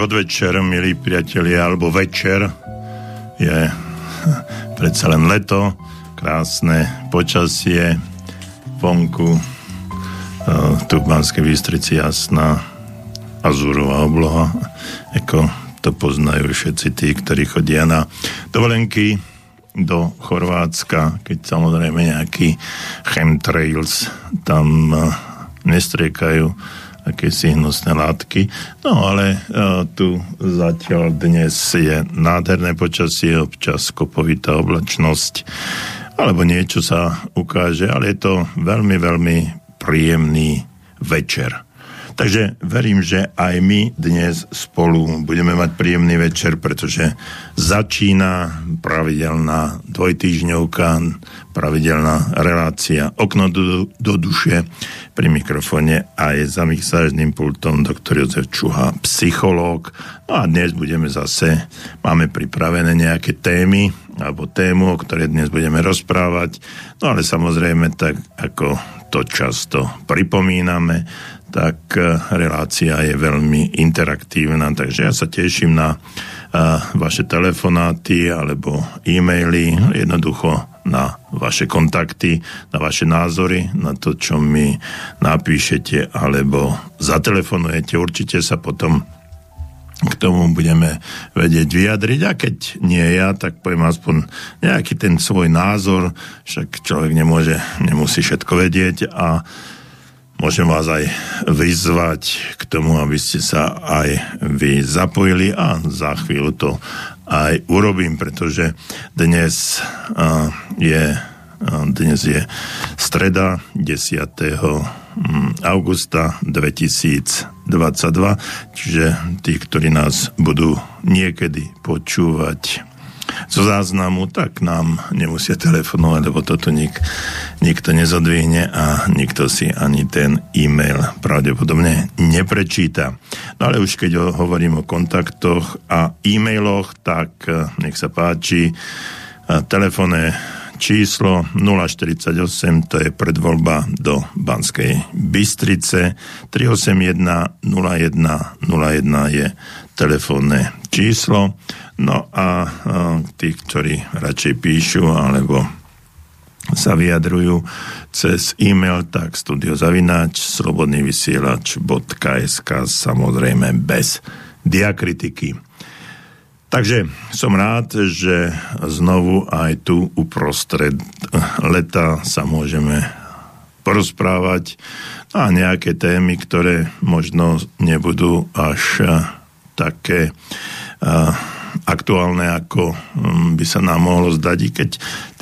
Podvečer, milí priatelia, alebo večer. Je predsa len leto, krásne počasie, vonku, e, tu v Banskej Bystrici jasná azúrová obloha, ako to poznajú všetci tí, ktorí chodia na dovolenky do Chorvátska, keď samozrejme nejaký chemtrails tam e, nestriekajú akési hnusné látky. No ale uh, tu zatiaľ dnes je nádherné počasie, občas kopovitá oblačnosť, alebo niečo sa ukáže, ale je to veľmi, veľmi príjemný večer. Takže verím, že aj my dnes spolu budeme mať príjemný večer, pretože začína pravidelná dvojtýždňovka, pravidelná relácia Okno do, do duše pri mikrofóne a je za mixážným pultom doktor Jozef Čuha, psychológ. No a dnes budeme zase, máme pripravené nejaké témy, alebo tému, o ktorej dnes budeme rozprávať. No ale samozrejme, tak ako to často pripomíname, tak e, relácia je veľmi interaktívna, takže ja sa teším na e, vaše telefonáty alebo e-maily, jednoducho na vaše kontakty, na vaše názory, na to, čo mi napíšete alebo zatelefonujete. Určite sa potom k tomu budeme vedieť vyjadriť. A keď nie ja, tak poviem aspoň nejaký ten svoj názor, však človek nemôže, nemusí všetko vedieť. A Môžem vás aj vyzvať k tomu, aby ste sa aj vy zapojili a za chvíľu to aj urobím, pretože dnes je dnes je streda 10. Mm, augusta 2022, čiže tí, ktorí nás budú niekedy počúvať zo záznamu, tak nám nemusia telefonovať, lebo toto nik, nikto nezodvihne a nikto si ani ten e-mail pravdepodobne neprečíta. No ale už keď hovorím o kontaktoch a e-mailoch, tak eh, nech sa páči, telefónne číslo 048, to je predvoľba do Banskej Bystrice, 381 01 01 je telefónne číslo. No a tí, ktorí radšej píšu alebo sa vyjadrujú cez e-mail, tak studiozavináč slobodnývysielač.sk samozrejme bez diakritiky. Takže som rád, že znovu aj tu uprostred leta sa môžeme porozprávať a nejaké témy, ktoré možno nebudú až také aktuálne, ako mm, by sa nám mohlo zdať, i keď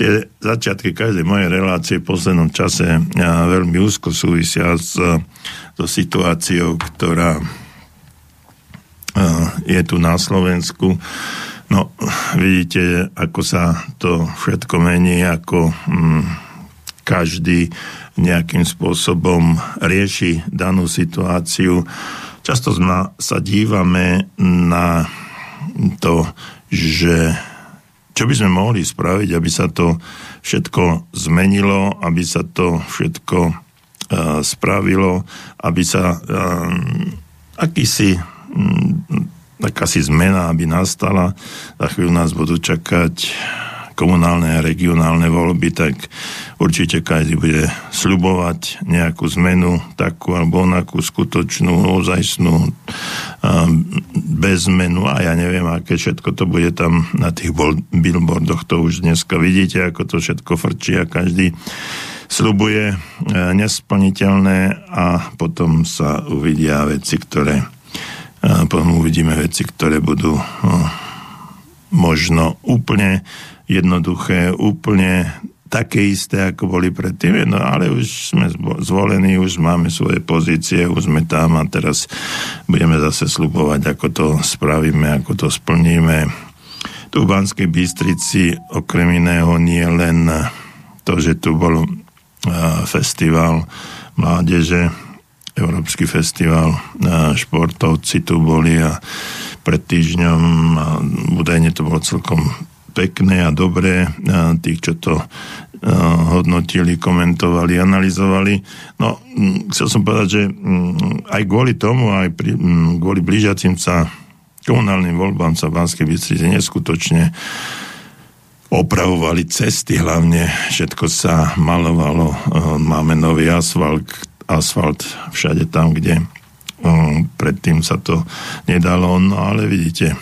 tie začiatky každej mojej relácie v poslednom čase veľmi úzko súvisia s, so situáciou, ktorá je tu na Slovensku. No, vidíte, ako sa to všetko mení, ako mm, každý nejakým spôsobom rieši danú situáciu. Často sa dívame na to, že čo by sme mohli spraviť, aby sa to všetko zmenilo, aby sa to všetko uh, spravilo, aby sa uh, akýsi um, akási zmena, aby nastala. Za chvíľu nás budú čakať komunálne a regionálne voľby, tak určite každý bude sľubovať nejakú zmenu, takú alebo onakú skutočnú, ozajstnú, bez zmenu a ja neviem, aké všetko to bude tam na tých billboardoch, to už dneska vidíte, ako to všetko frčí a každý slubuje e, nesplniteľné a potom sa uvidia veci, ktoré potom uvidíme veci, ktoré budú no, možno úplne jednoduché, úplne také isté, ako boli predtým, no ale už sme zvolení, už máme svoje pozície, už sme tam a teraz budeme zase slubovať, ako to spravíme, ako to splníme. Tu v Banskej Bystrici okrem iného nie len to, že tu bol festival mládeže, Európsky festival športovci tu boli a pred týždňom a údajne to bolo celkom pekné a dobré, tých, čo to hodnotili, komentovali, analyzovali. No, chcel som povedať, že aj kvôli tomu, aj pri, kvôli blížiacim sa komunálnym voľbám sa v Banskej Bystrici neskutočne opravovali cesty. Hlavne, všetko sa malovalo, máme nový asfalt, asfalt všade tam, kde predtým sa to nedalo, no ale vidíte,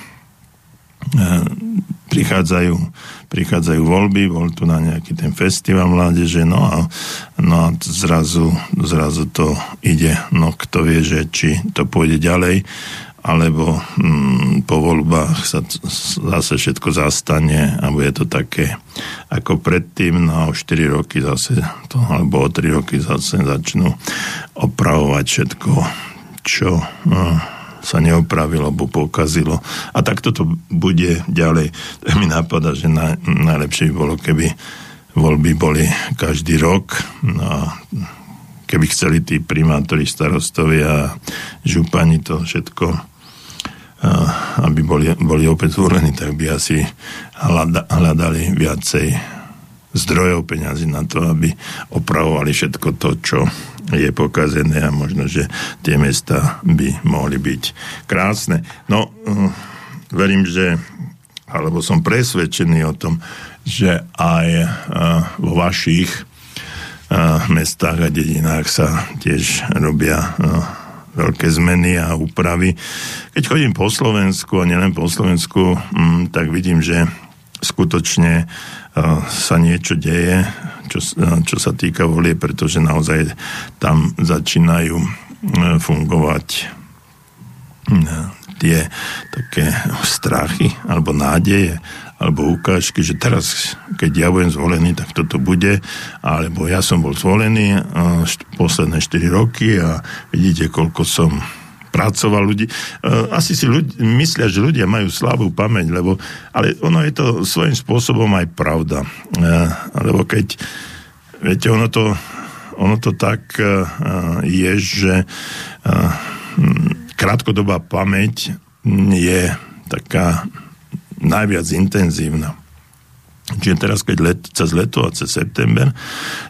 prichádzajú, prichádzajú voľby, bol tu na nejaký ten festival mládeže, no a, no a zrazu, zrazu to ide, no kto vie, že či to pôjde ďalej, alebo mm, po voľbách sa zase všetko zastane a bude to také ako predtým, no a o 4 roky zase to, alebo o 3 roky zase začnú opravovať všetko, čo no, sa neopravilo alebo pokazilo. A takto to bude ďalej. Tak mi napadá, že na, najlepšie by bolo, keby voľby boli každý rok. No keby chceli tí primátori, starostovia župani to všetko aby boli, boli opäť zvolení, tak by asi hľadali viacej zdrojov peňazí na to, aby opravovali všetko to, čo je pokazené a možno, že tie mesta by mohli byť krásne. No, hm, verím, že alebo som presvedčený o tom, že aj vo vašich mestách a dedinách sa tiež robia veľké zmeny a úpravy. Keď chodím po Slovensku a nielen po Slovensku, hm, tak vidím, že skutočne sa niečo deje, čo, čo sa týka volie, pretože naozaj tam začínajú e, fungovať e, tie také strachy alebo nádeje alebo ukážky, že teraz, keď ja budem zvolený, tak toto bude, alebo ja som bol zvolený posledné 4 roky a vidíte, koľko som pracoval ľudí. E, asi si ľudí, myslia, že ľudia majú slabú pamäť, lebo, ale ono je to svojím spôsobom aj pravda. E, lebo keď, viete, ono to, ono to tak e, je, že krátkodobá pamäť je taká najviac intenzívna. Čiže teraz, keď let, cez leto a cez september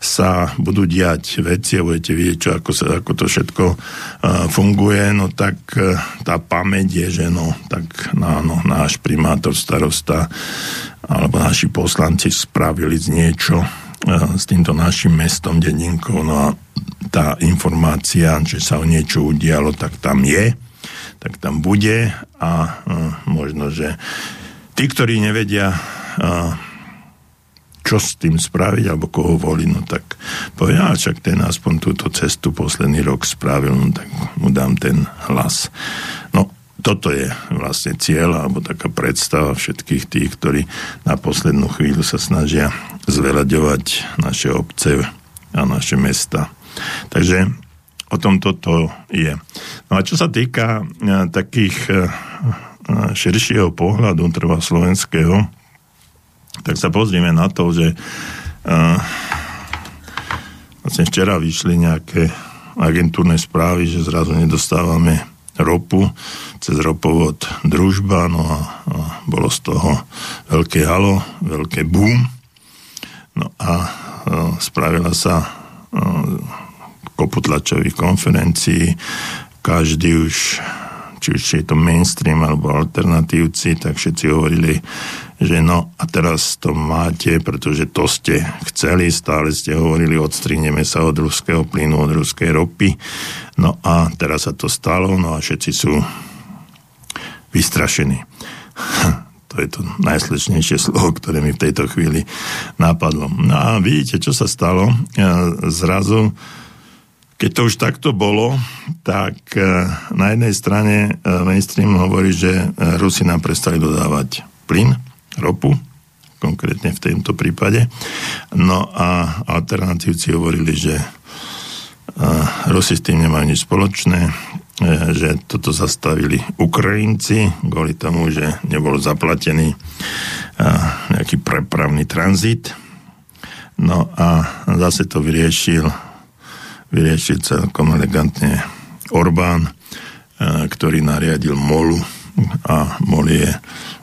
sa budú diať veci a budete vidieť, čo, ako, sa, ako to všetko uh, funguje, no tak uh, tá pamäť je, že no, tak no, no, náš primátor, starosta alebo naši poslanci spravili z niečo uh, s týmto našim mestom, dedinkou, no a tá informácia, že sa o niečo udialo, tak tam je, tak tam bude a uh, možno, že tí, ktorí nevedia uh, čo s tým spraviť, alebo koho volí, no tak povedia, a ten aspoň túto cestu posledný rok spravil, no tak mu dám ten hlas. No, toto je vlastne cieľ, alebo taká predstava všetkých tých, ktorí na poslednú chvíľu sa snažia zveľaďovať naše obce a naše mesta. Takže o tom toto je. No a čo sa týka e, takých e, širšieho pohľadu trva slovenského, tak sa pozrieme na to, že uh, vlastne včera vyšli nejaké agentúrne správy, že zrazu nedostávame ropu cez ropovod družba, no a, a bolo z toho veľké halo, veľké boom. No a uh, spravila sa uh, kopu tlačových konferencií, každý už či už je to mainstream alebo alternatívci, tak všetci hovorili, že no a teraz to máte, pretože to ste chceli, stále ste hovorili, odstrineme sa od ruského plynu, od ruskej ropy. No a teraz sa to stalo, no a všetci sú vystrašení. to je to najslečnejšie slovo, ktoré mi v tejto chvíli napadlo. No a vidíte, čo sa stalo? Zrazu keď to už takto bolo, tak na jednej strane mainstream hovorí, že Rusi nám prestali dodávať plyn, ropu, konkrétne v tomto prípade. No a alternatívci hovorili, že Rusi s tým nemajú nič spoločné, e, že toto zastavili Ukrajinci kvôli tomu, že nebol zaplatený nejaký prepravný tranzit. No a zase to vyriešil, vyriešil celkom elegantne Orbán, e, ktorý nariadil MOLu a MOL je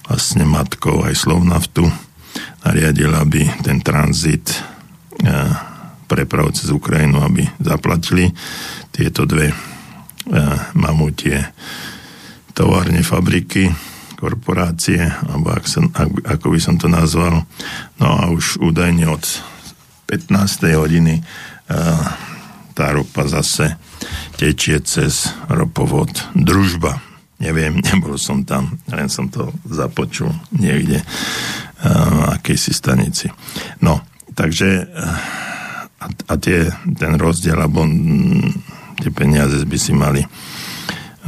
vlastne matkou aj Slovnaftu, nariadil, aby ten tranzit e, preprav cez Ukrajinu, aby zaplatili tieto dve e, mamutie továrne, fabriky korporácie, alebo ak som, ako by som to nazval. No a už údajne od 15. hodiny tá ropa zase tečie cez ropovod Družba. Neviem, nebol som tam, len som to započul niekde v akejsi stanici. No, takže a, a tie, ten rozdiel, alebo tie peniaze by si mali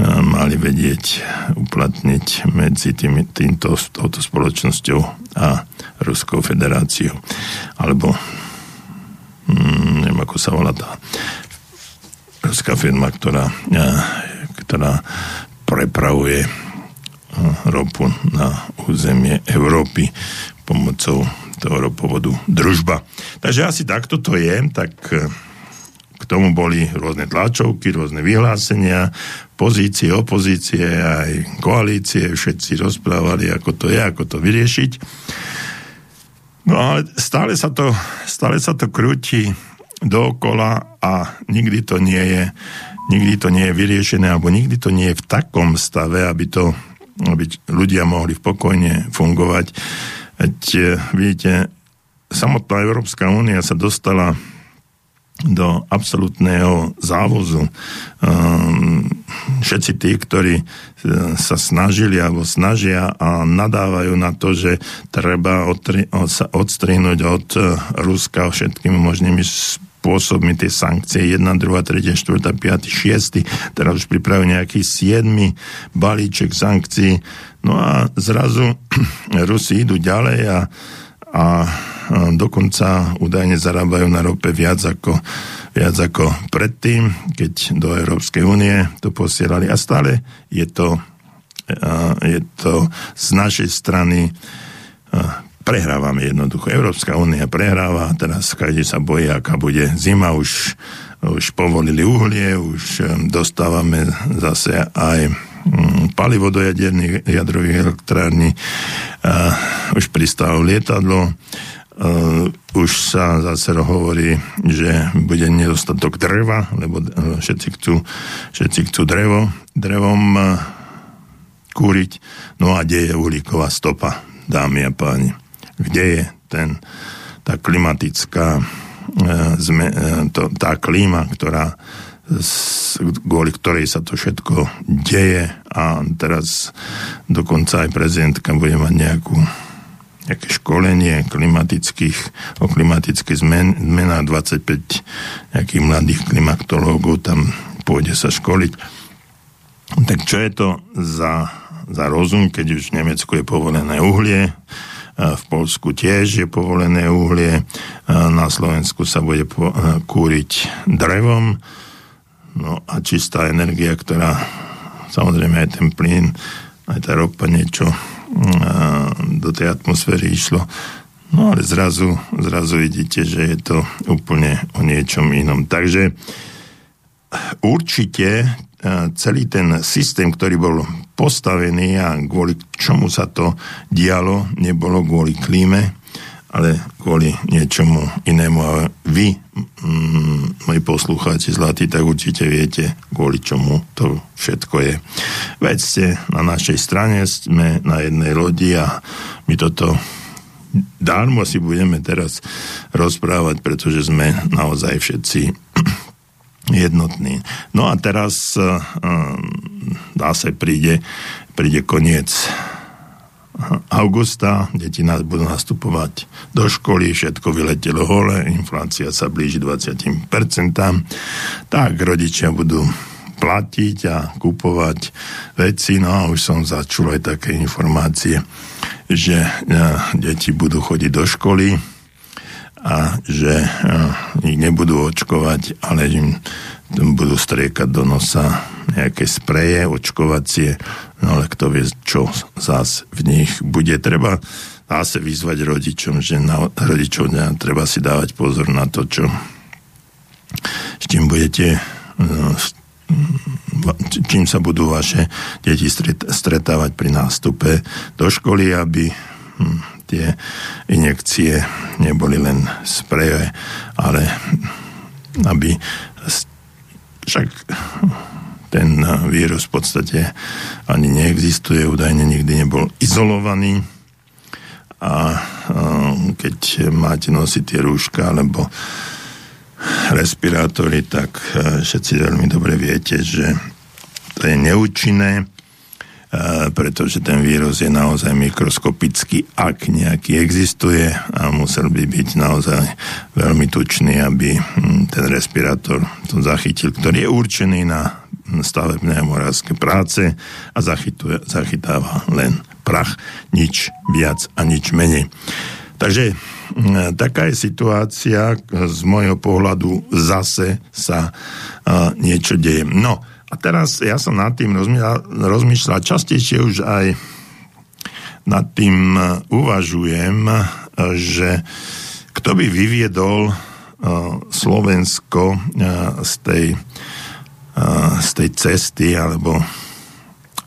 mali vedieť uplatniť medzi tým, týmto, touto spoločnosťou a Ruskou federáciou. Alebo mm, neviem, ako sa volá tá ruská firma, ktorá, ktorá prepravuje ropu na územie Európy pomocou toho ropovodu Družba. Takže asi takto to je, tak k tomu boli rôzne tlačovky, rôzne vyhlásenia, pozície, opozície, aj koalície, všetci rozprávali, ako to je, ako to vyriešiť. No ale stále sa to, stále sa to krúti dookola a nikdy to nie je nikdy to nie je vyriešené, alebo nikdy to nie je v takom stave, aby to aby ľudia mohli pokojne fungovať. Veď vidíte, samotná Európska únia sa dostala do absolútneho závozu. Ehm, všetci tí, ktorí e, sa snažili alebo snažia a nadávajú na to, že treba sa odstrihnúť od e, Ruska všetkými možnými spôsobmi tie sankcie 1, 2, 3, 4, 5, 6. Teraz už pripravujú nejaký 7. balíček sankcií. No a zrazu Rusi idú ďalej a a dokonca údajne zarábajú na rope viac ako, viac ako predtým, keď do Európskej únie to posielali. A stále je to, je to z našej strany prehrávame jednoducho. Európska únia prehráva, teraz každý sa bojí, aká bude zima, už, už povolili uhlie, už dostávame zase aj palivo do jaderných jadrových elektrární. Už pristálo lietadlo. Už sa zase hovorí, že bude nedostatok dreva, lebo e, všetci chcú, všetci chcú drevo, drevom kúriť. No a kde je uhlíková stopa, dámy a páni? Kde je ten, tá klimatická e, e, to, tá klíma, ktorá kvôli ktorej sa to všetko deje a teraz dokonca aj prezidentka bude mať nejakú nejaké školenie klimatických, o klimatických zmen, zmenách 25 nejakých mladých klimatológov tam pôjde sa školiť. Tak čo je to za, za rozum, keď už v Nemecku je povolené uhlie, v Polsku tiež je povolené uhlie, na Slovensku sa bude kúriť drevom, No a čistá energia, ktorá samozrejme aj ten plyn, aj tá ropa niečo mm, do tej atmosféry išlo. No ale zrazu, zrazu vidíte, že je to úplne o niečom inom. Takže určite celý ten systém, ktorý bol postavený a kvôli čomu sa to dialo, nebolo kvôli klíme, ale kvôli niečomu inému. A vy, mm, moji poslucháči zlatí, tak určite viete, kvôli čomu to všetko je. Veď ste na našej strane, sme na jednej lodi a my toto dármo si budeme teraz rozprávať, pretože sme naozaj všetci jednotní. No a teraz uh, dá sa príde, príde koniec augusta, deti nás budú nastupovať do školy, všetko vyletelo hole, inflácia sa blíži 20%, tak rodičia budú platiť a kupovať veci, no a už som začul aj také informácie, že e, deti budú chodiť do školy a že e, ich nebudú očkovať, ale im budú striekať do nosa nejaké spreje očkovacie, no ale kto vie, čo zás v nich bude. Treba zase vyzvať rodičom, že na, rodičov ne, treba si dávať pozor na to, čo s čím budete no, čím sa budú vaše deti stretávať pri nástupe do školy, aby hm, tie injekcie neboli len spreje, ale aby však ten vírus v podstate ani neexistuje, údajne nikdy nebol izolovaný. A keď máte nosiť tie rúška alebo respirátory, tak všetci veľmi dobre viete, že to je neúčinné pretože ten vírus je naozaj mikroskopický, ak nejaký existuje a musel by byť naozaj veľmi tučný, aby hm, ten respirátor to zachytil, ktorý je určený na stavebné a morárske práce a zachytuje, zachytáva len prach, nič viac a nič menej. Takže hm, taká je situácia, z môjho pohľadu zase sa niečo deje. No, a teraz ja som nad tým rozmýšľal, častejšie už aj nad tým e, uvažujem, e, že kto by vyviedol e, Slovensko z tej, z tej cesty alebo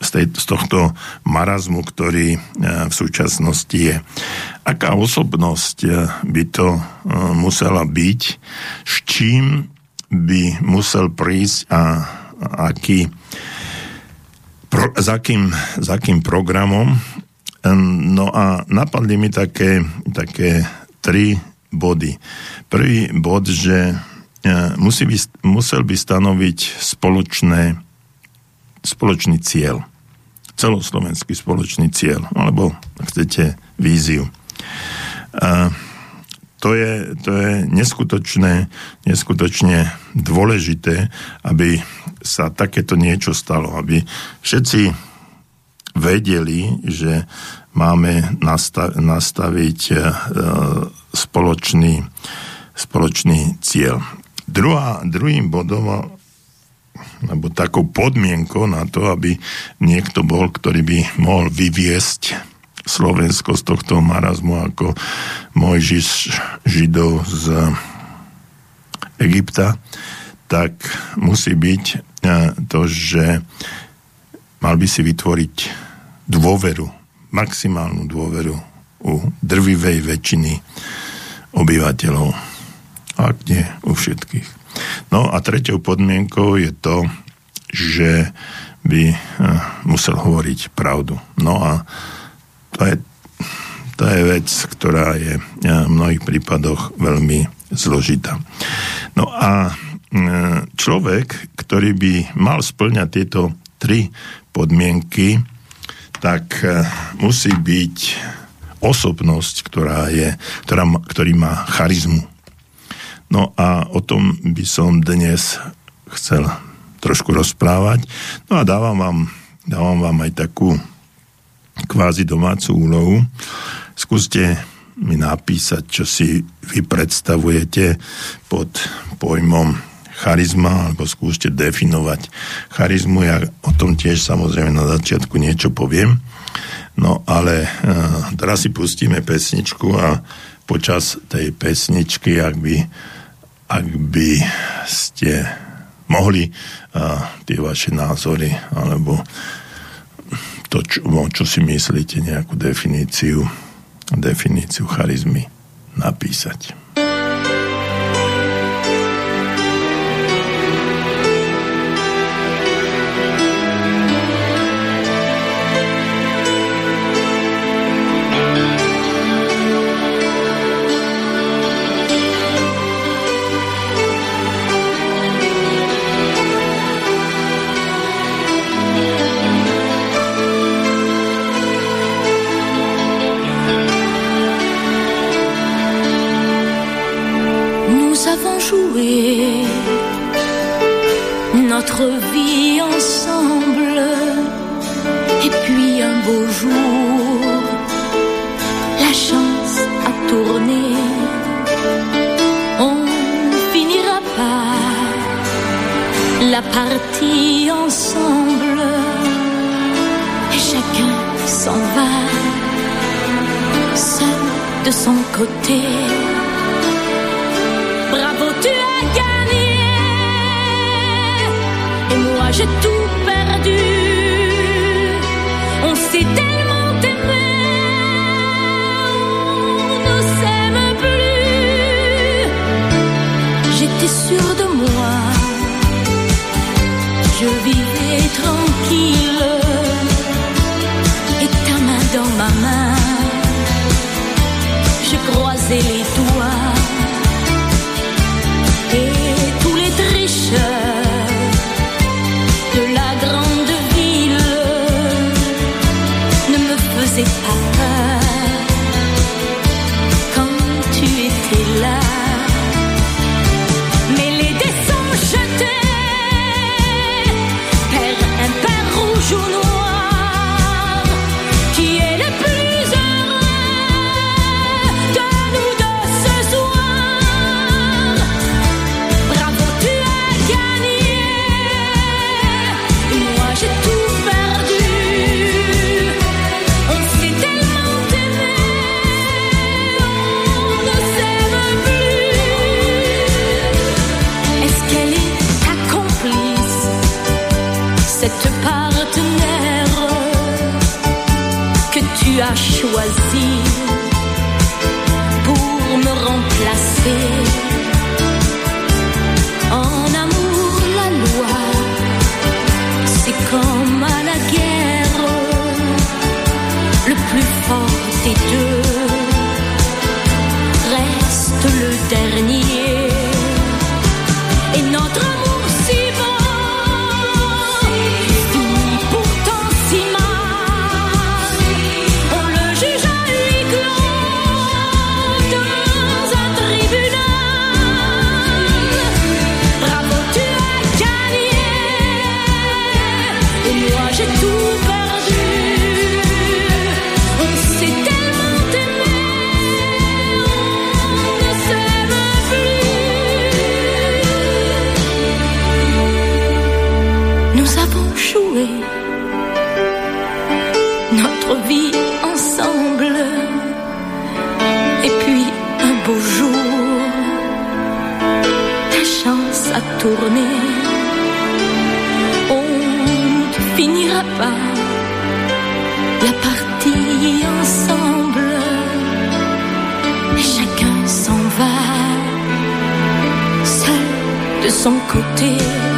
z, tej, z tohto marazmu, ktorý v súčasnosti je. Aká osobnosť by to musela byť, s čím by musel prísť a aký, pro, s, akým, s akým programom. No a napadli mi také, také tri body. Prvý bod, že e, musí by, musel by stanoviť spoločné, spoločný cieľ. Celoslovenský spoločný cieľ, alebo, ak chcete, víziu. A to je, to je neskutočné, neskutočne dôležité, aby sa takéto niečo stalo, aby všetci vedeli, že máme nastav, nastaviť e, spoločný, spoločný cieľ. Druhá, druhým bodom alebo takou podmienkou na to, aby niekto bol, ktorý by mohol vyviesť Slovensko z tohto marazmu ako Mojžiš Židov z Egypta, tak musí byť to, že mal by si vytvoriť dôveru, maximálnu dôveru u drvivej väčšiny obyvateľov, ak nie u všetkých. No a tretou podmienkou je to, že by e, musel hovoriť pravdu. No a to je, to je vec, ktorá je e, v mnohých prípadoch veľmi zložitá. No a človek, ktorý by mal splňať tieto tri podmienky, tak e, musí byť osobnosť, ktorá je, ktorá, ktorý má charizmu. No a o tom by som dnes chcel trošku rozprávať. No a dávam vám, dávam vám aj takú kvázi domácu úlohu. Skúste mi napísať, čo si vy predstavujete pod pojmom charizma, alebo skúste definovať charizmu. Ja o tom tiež samozrejme na začiatku niečo poviem. No ale uh, teraz si pustíme pesničku a počas tej pesničky, ak by, ak by ste mohli uh, tie vaše názory alebo to, čo, čo si myslíte, nejakú definíciu, definíciu charizmy napísať. Notre vie ensemble. Et puis un beau jour, la chance a tourné. On finira par la partie ensemble. Et chacun s'en va, seul de son côté. J'ai tout perdu. On s'est tellement aimé, on ne s'aime plus. J'étais sûre de moi, je vivais tranquille et ta main dans ma main. Je croisais les doigts a tourné. On ne finira pas la partie ensemble. Et chacun s'en va, seul de son côté.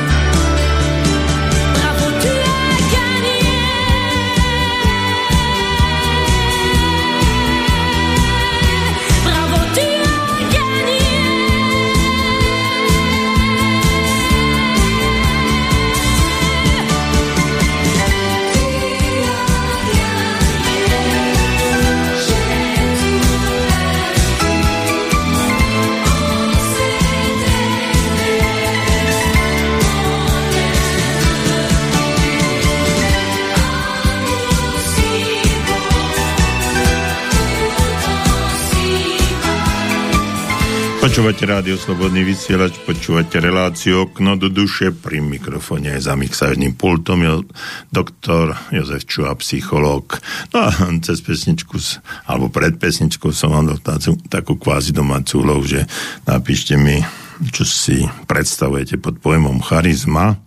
Počúvate rádio Slobodný vysielač, počúvate reláciu Okno do duše, pri mikrofóne aj za mixážnym pultom je doktor Jozef Čuha, psychológ. No a cez pesničku, alebo pred pesničkou som vám dal takú kvázi domácu úlohu, že napíšte mi, čo si predstavujete pod pojmom charizma,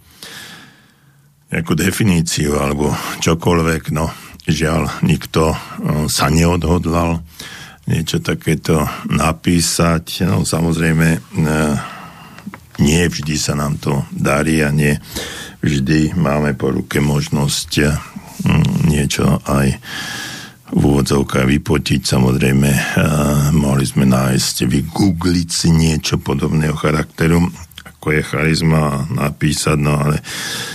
nejakú definíciu alebo čokoľvek, no žiaľ, nikto eh, sa neodhodlal niečo takéto napísať. No samozrejme, eh, nie vždy sa nám to darí a nie vždy máme po ruke možnosť mm, niečo aj v úvodzovkách vypotiť. Samozrejme, eh, mohli sme nájsť, vygoogliť si niečo podobného charakteru, ako je charizma a napísať, no ale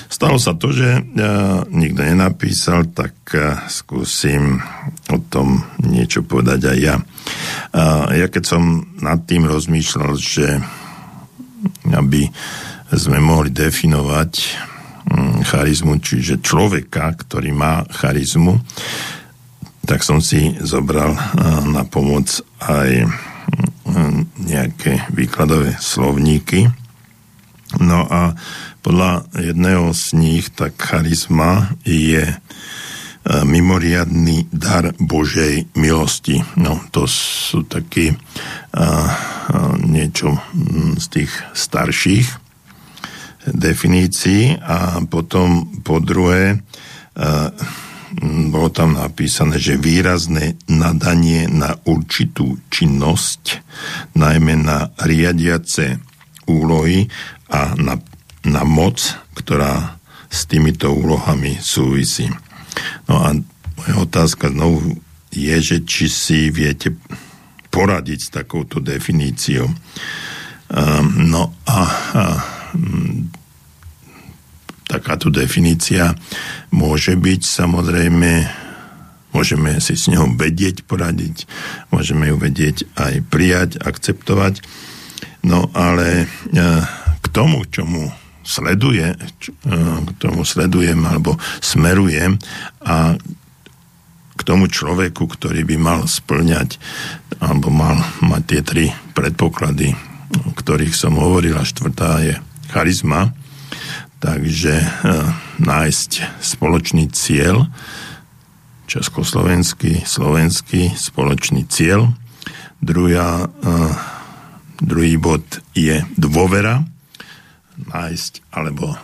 stalo sa to, že uh, nikto nenapísal, tak uh, skúsim o tom niečo povedať aj ja. Uh, ja keď som nad tým rozmýšľal, že aby sme mohli definovať um, charizmu, čiže človeka, ktorý má charizmu, tak som si zobral na pomoc aj um, nejaké výkladové slovníky. No a podľa jedného z nich, tak charizma je e, mimoriadný dar Božej milosti. No, to sú taký a, a, niečo mm, z tých starších definícií a potom po druhé a, bolo tam napísané, že výrazné nadanie na určitú činnosť, najmä na riadiace úlohy a na, na moc, ktorá s týmito úlohami súvisí. No a moja otázka znovu je, že či si viete poradiť s takouto definíciou. Um, no a, a um, takáto definícia môže byť samozrejme môžeme si s ňou vedieť poradiť, môžeme ju vedieť aj prijať, akceptovať, no ale uh, k tomu, čomu sleduje, k tomu sledujem alebo smerujem a k tomu človeku, ktorý by mal splňať alebo mal mať tie tri predpoklady, o ktorých som hovoril, a štvrtá je charizma, takže e, nájsť spoločný cieľ, československý, slovenský spoločný cieľ. Druhá, e, druhý bod je dôvera, nájsť alebo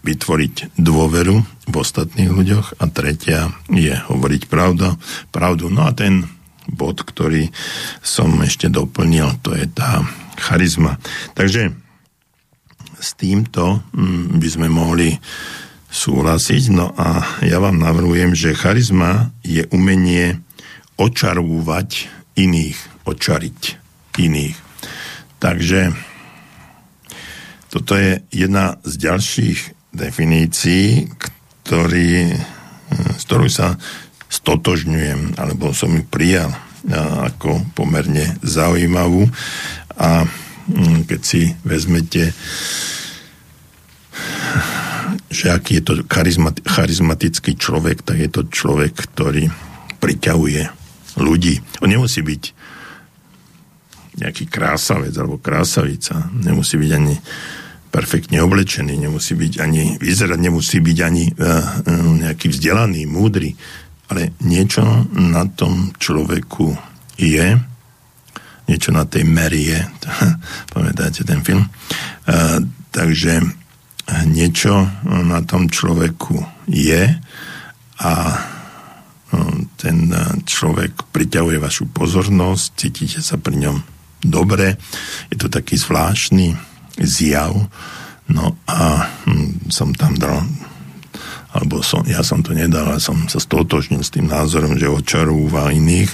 vytvoriť dôveru v ostatných ľuďoch a tretia je hovoriť pravdu. pravdu. No a ten bod, ktorý som ešte doplnil, to je tá charizma. Takže s týmto mm, by sme mohli súhlasiť. No a ja vám navrhujem, že charizma je umenie očarúvať iných, očariť iných. Takže toto je jedna z ďalších definícií, ktorý, s ktorou sa stotožňujem, alebo som ju prijal ako pomerne zaujímavú. A mm, keď si vezmete, že aký je to charizmatický človek, tak je to človek, ktorý priťahuje ľudí. On nemusí byť nejaký krásavec alebo krásavica. Nemusí byť ani perfektne oblečený, nemusí byť ani vyzerať, nemusí byť ani uh, nejaký vzdelaný, múdry, ale niečo na tom človeku je, niečo na tej Mary je, pamätáte ten film, uh, takže niečo na tom človeku je a ten človek priťahuje vašu pozornosť, cítite sa pri ňom dobre, je to taký zvláštny zjav. No a hm, som tam dal alebo som, ja som to nedal, ale som sa stotožnil s tým názorom, že očarúva iných.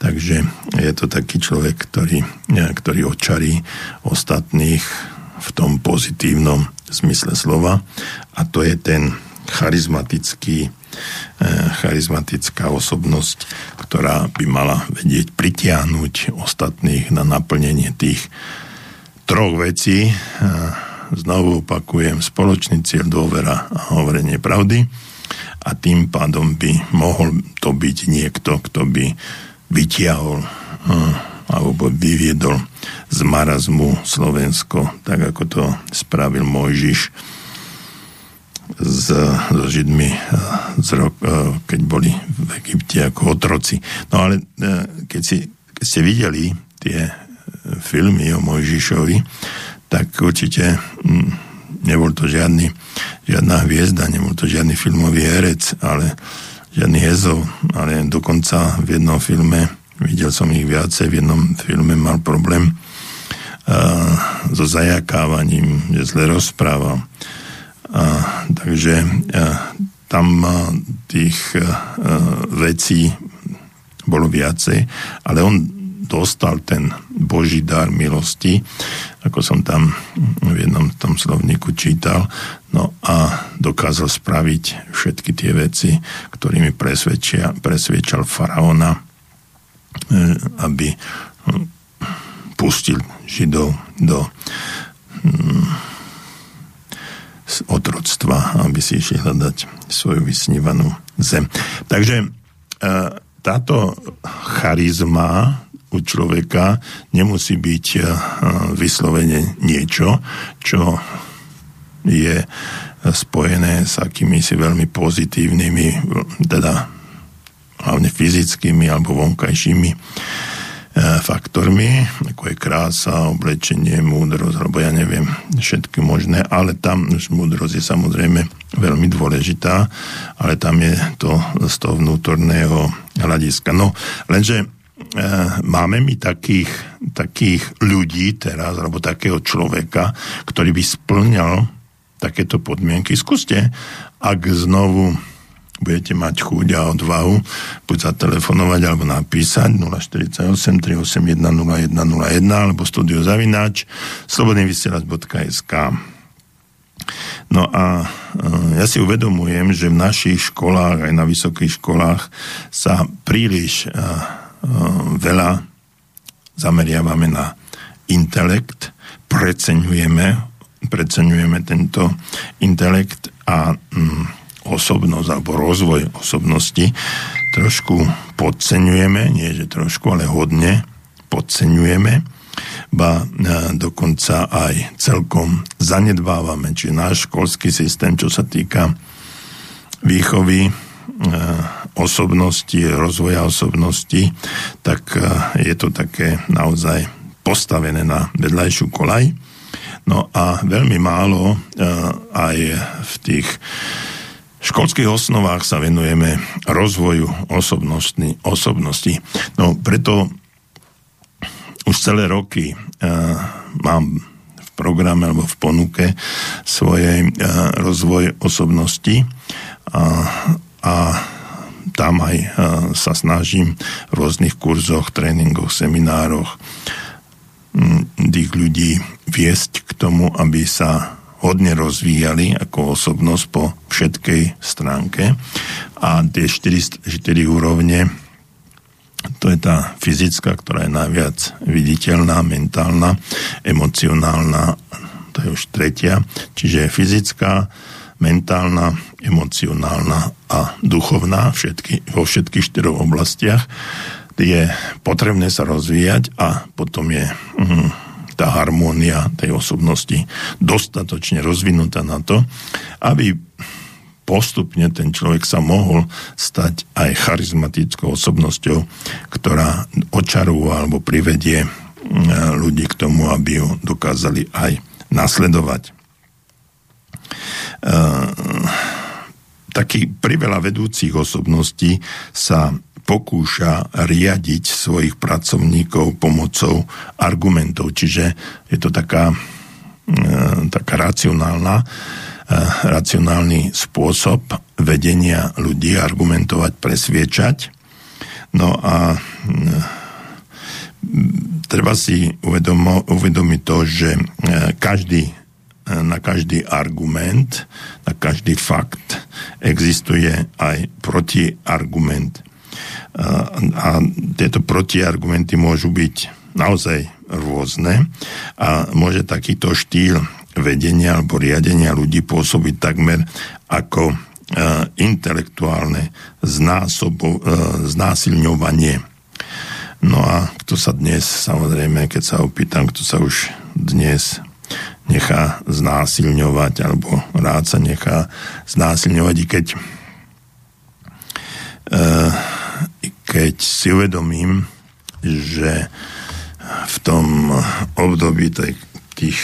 Takže je to taký človek, ktorý, ktorý očarí ostatných v tom pozitívnom zmysle slova. A to je ten charizmatický, eh, charizmatická osobnosť, ktorá by mala vedieť pritiahnuť ostatných na naplnenie tých troch vecí. Znovu opakujem, spoločný cieľ, dôvera a hovorenie pravdy. A tým pádom by mohol to byť niekto, kto by vytiahol alebo vyviedol z marazmu Slovensko, tak ako to spravil Mojžiš s, so Židmi z rok, keď boli v Egypte ako otroci. No ale keď, si, keď ste videli tie filmy o Mojžišovi, tak určite mm, nebol to žiadny, žiadna hviezda, nebol to žiadny filmový herec, ale žiadny hezov, ale dokonca v jednom filme, videl som ich viacej, v jednom filme mal problém uh, so zajakávaním, že zle rozprával. Uh, takže tam tých vecí bolo viacej, ale on dostal ten Boží dar milosti, ako som tam v jednom tom slovníku čítal, no a dokázal spraviť všetky tie veci, ktorými presvedčia, presvedčal faraona, e, aby pustil Židov do hm, otroctva, aby si išli hľadať svoju vysnívanú zem. Takže e, táto charizma u človeka nemusí byť eh, vyslovene niečo, čo je spojené s akými si veľmi pozitívnymi, teda hlavne fyzickými alebo vonkajšími faktormi, ako je krása, oblečenie, múdrosť, alebo ja neviem, všetky možné, ale tam už múdrosť je samozrejme veľmi dôležitá, ale tam je to z toho vnútorného hľadiska. No, lenže Eh, máme my takých, takých ľudí teraz, alebo takého človeka, ktorý by splňal takéto podmienky. Skúste, ak znovu budete mať chuť a odvahu, buď zatelefonovať alebo napísať 048 381 0101 alebo studiozavináč slobodnyvysielač.sk No a e, ja si uvedomujem, že v našich školách, aj na vysokých školách sa príliš e, e, veľa zameriavame na intelekt, preceňujeme, preceňujeme tento intelekt a mm, osobnosť alebo rozvoj osobnosti trošku podceňujeme, nie že trošku, ale hodne podceňujeme, ba e, dokonca aj celkom zanedbávame, či náš školský systém, čo sa týka výchovy e, osobnosti, rozvoja osobnosti, tak e, je to také naozaj postavené na vedľajšiu kolaj. No a veľmi málo aj v tých školských osnovách sa venujeme rozvoju osobnosti. osobnosti. No preto už celé roky uh, mám v programe alebo v ponuke svojej uh, rozvoj osobnosti uh, a tam aj uh, sa snažím v rôznych kurzoch, tréningoch, seminároch um, tých ľudí viesť k tomu, aby sa hodne rozvíjali ako osobnosť po všetkej stránke. A tie 4, 4 úrovne to je tá fyzická, ktorá je najviac viditeľná, mentálna, emocionálna, to je už tretia, čiže fyzická, mentálna, emocionálna a duchovná všetky, vo všetkých štyroch oblastiach. Je potrebné sa rozvíjať a potom je mm, tá harmónia tej osobnosti dostatočne rozvinutá na to, aby postupne ten človek sa mohol stať aj charizmatickou osobnosťou, ktorá očarúva alebo privedie ľudí k tomu, aby ju dokázali aj nasledovať. Taký priveľa vedúcich osobností sa pokúša riadiť svojich pracovníkov pomocou argumentov. Čiže je to taká, e, taká racionálna, e, racionálny spôsob vedenia ľudí, argumentovať, presviečať. No a e, treba si uvedomo, uvedomiť to, že každý, na každý argument, na každý fakt existuje aj protiargument a tieto protiargumenty môžu byť naozaj rôzne a môže takýto štýl vedenia alebo riadenia ľudí pôsobiť takmer ako intelektuálne znásobo, znásilňovanie. No a kto sa dnes, samozrejme, keď sa opýtam, kto sa už dnes nechá znásilňovať alebo rád sa nechá znásilňovať, i keď uh, keď si uvedomím, že v tom období tých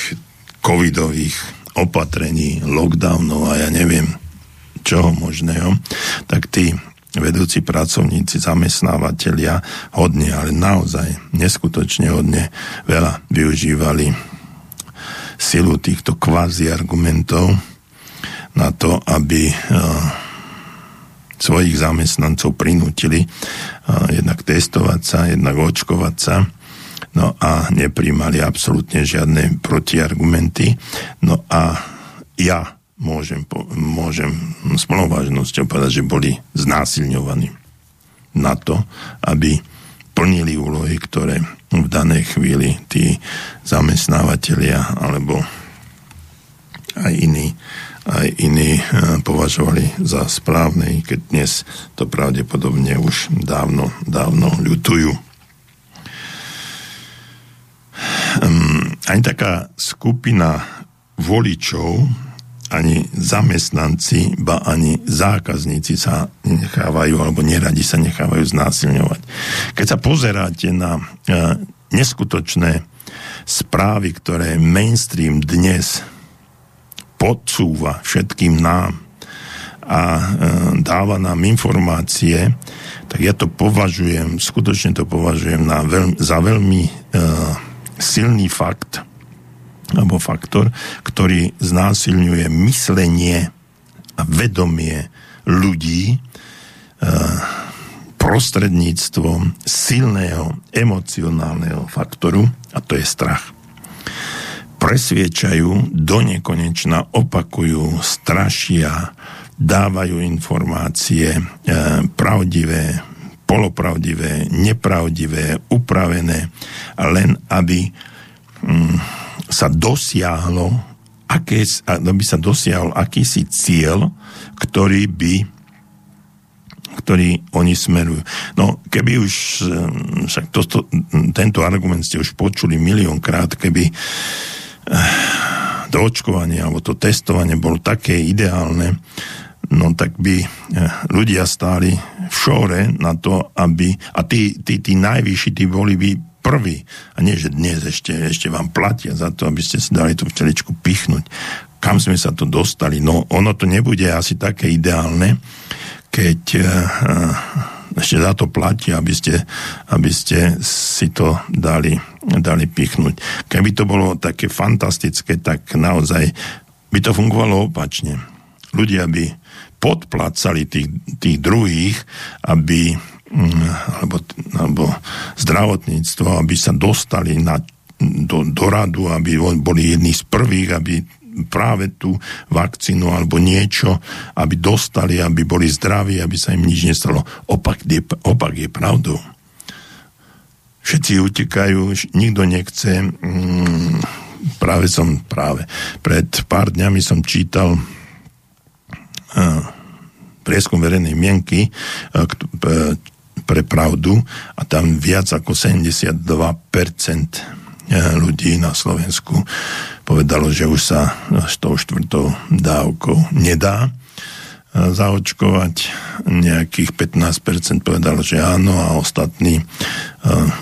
covidových opatrení, lockdownov a ja neviem čoho možného, tak tí vedúci pracovníci, zamestnávateľia hodne, ale naozaj neskutočne hodne veľa využívali silu týchto kvázi argumentov na to, aby uh, svojich zamestnancov prinútili jednak testovať sa, jednak očkovať sa, no a nepríjmali absolútne žiadne protiargumenty. No a ja môžem, môžem s plnou vážnosťou povedať, že boli znásilňovaní na to, aby plnili úlohy, ktoré v danej chvíli tí zamestnávateľia alebo aj iní aj iní eh, považovali za správne, keď dnes to pravdepodobne už dávno, dávno ľutujú. Ani taká skupina voličov, ani zamestnanci, ba ani zákazníci sa nechávajú, alebo neradi sa nechávajú znásilňovať. Keď sa pozeráte na e, neskutočné správy, ktoré mainstream dnes podsúva všetkým nám a e, dáva nám informácie, tak ja to považujem, skutočne to považujem na veľ, za veľmi e, silný fakt, alebo faktor, ktorý znásilňuje myslenie a vedomie ľudí e, prostredníctvom silného emocionálneho faktoru, a to je strach. Presviečajú, do nekonečna opakujú, strašia, dávajú informácie e, pravdivé, polopravdivé, nepravdivé, upravené, len aby mm, sa dosiahlo, aké, aby sa dosiahol akýsi cieľ, ktorý by ktorý oni smerujú. No, keby už, e, však to, to, tento argument ste už počuli miliónkrát, keby to očkovanie alebo to testovanie bolo také ideálne, no tak by eh, ľudia stáli v šóre na to, aby, a tí, tí, tí najvyšší, tí boli by prví, a nie, že dnes ešte, ešte vám platia za to, aby ste si dali tú včeličku pichnúť. Kam sme sa to dostali? No, ono to nebude asi také ideálne, keď uh, ešte za to platí, aby ste, aby ste si to dali, dali pichnúť. Keby to bolo také fantastické, tak naozaj by to fungovalo opačne. Ľudia by podplácali tých, tých druhých, aby mm, alebo, alebo zdravotníctvo, aby sa dostali na, do, do radu, aby boli jedni z prvých, aby práve tú vakcínu alebo niečo, aby dostali, aby boli zdraví, aby sa im nič nestalo. Opak je, opak je pravdou. Všetci utekajú, nikto nechce. Mm, práve som, práve, pred pár dňami som čítal prieskum verejnej mienky pre pravdu a tam viac ako 72% ľudí na Slovensku povedalo, že už sa s tou štvrtou dávkou nedá zaočkovať. Nejakých 15% povedalo, že áno a ostatní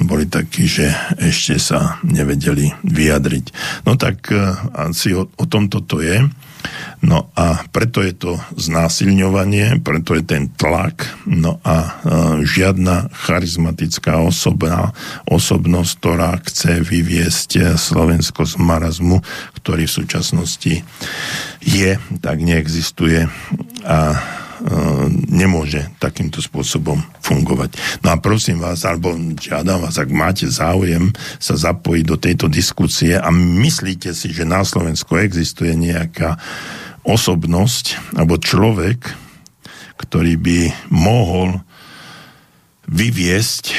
boli takí, že ešte sa nevedeli vyjadriť. No tak asi o, o tomto to je. No a preto je to znásilňovanie, preto je ten tlak, no a e, žiadna charizmatická osoba, osobnosť, ktorá chce vyviesť Slovensko z marazmu, ktorý v súčasnosti je, tak neexistuje. A e, nemôže takýmto spôsobom fungovať. No a prosím vás, alebo žiadam vás, ak máte záujem sa zapojiť do tejto diskusie a myslíte si, že na Slovensku existuje nejaká osobnosť alebo človek, ktorý by mohol vyviesť e,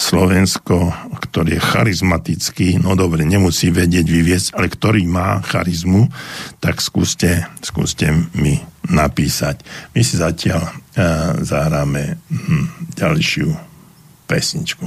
Slovensko, ktorý je charizmatický, no dobre, nemusí vedieť vyviesť, ale ktorý má charizmu, tak skúste, skúste mi napísať. My si zatiaľ uh, zahráme hm, ďalšiu pesničku.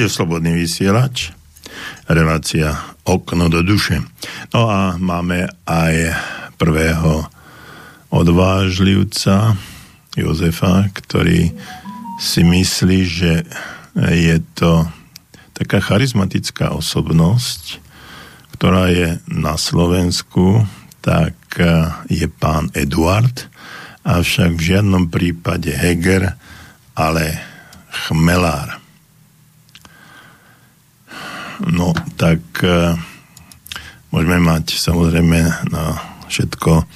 Radio Slobodný vysielač, relácia Okno do duše. No a máme aj prvého odvážlivca Jozefa, ktorý si myslí, že je to taká charizmatická osobnosť, ktorá je na Slovensku, tak je pán Eduard, avšak v žiadnom prípade Heger, ale Chmelár. No, tak uh, môžeme mať samozrejme na všetko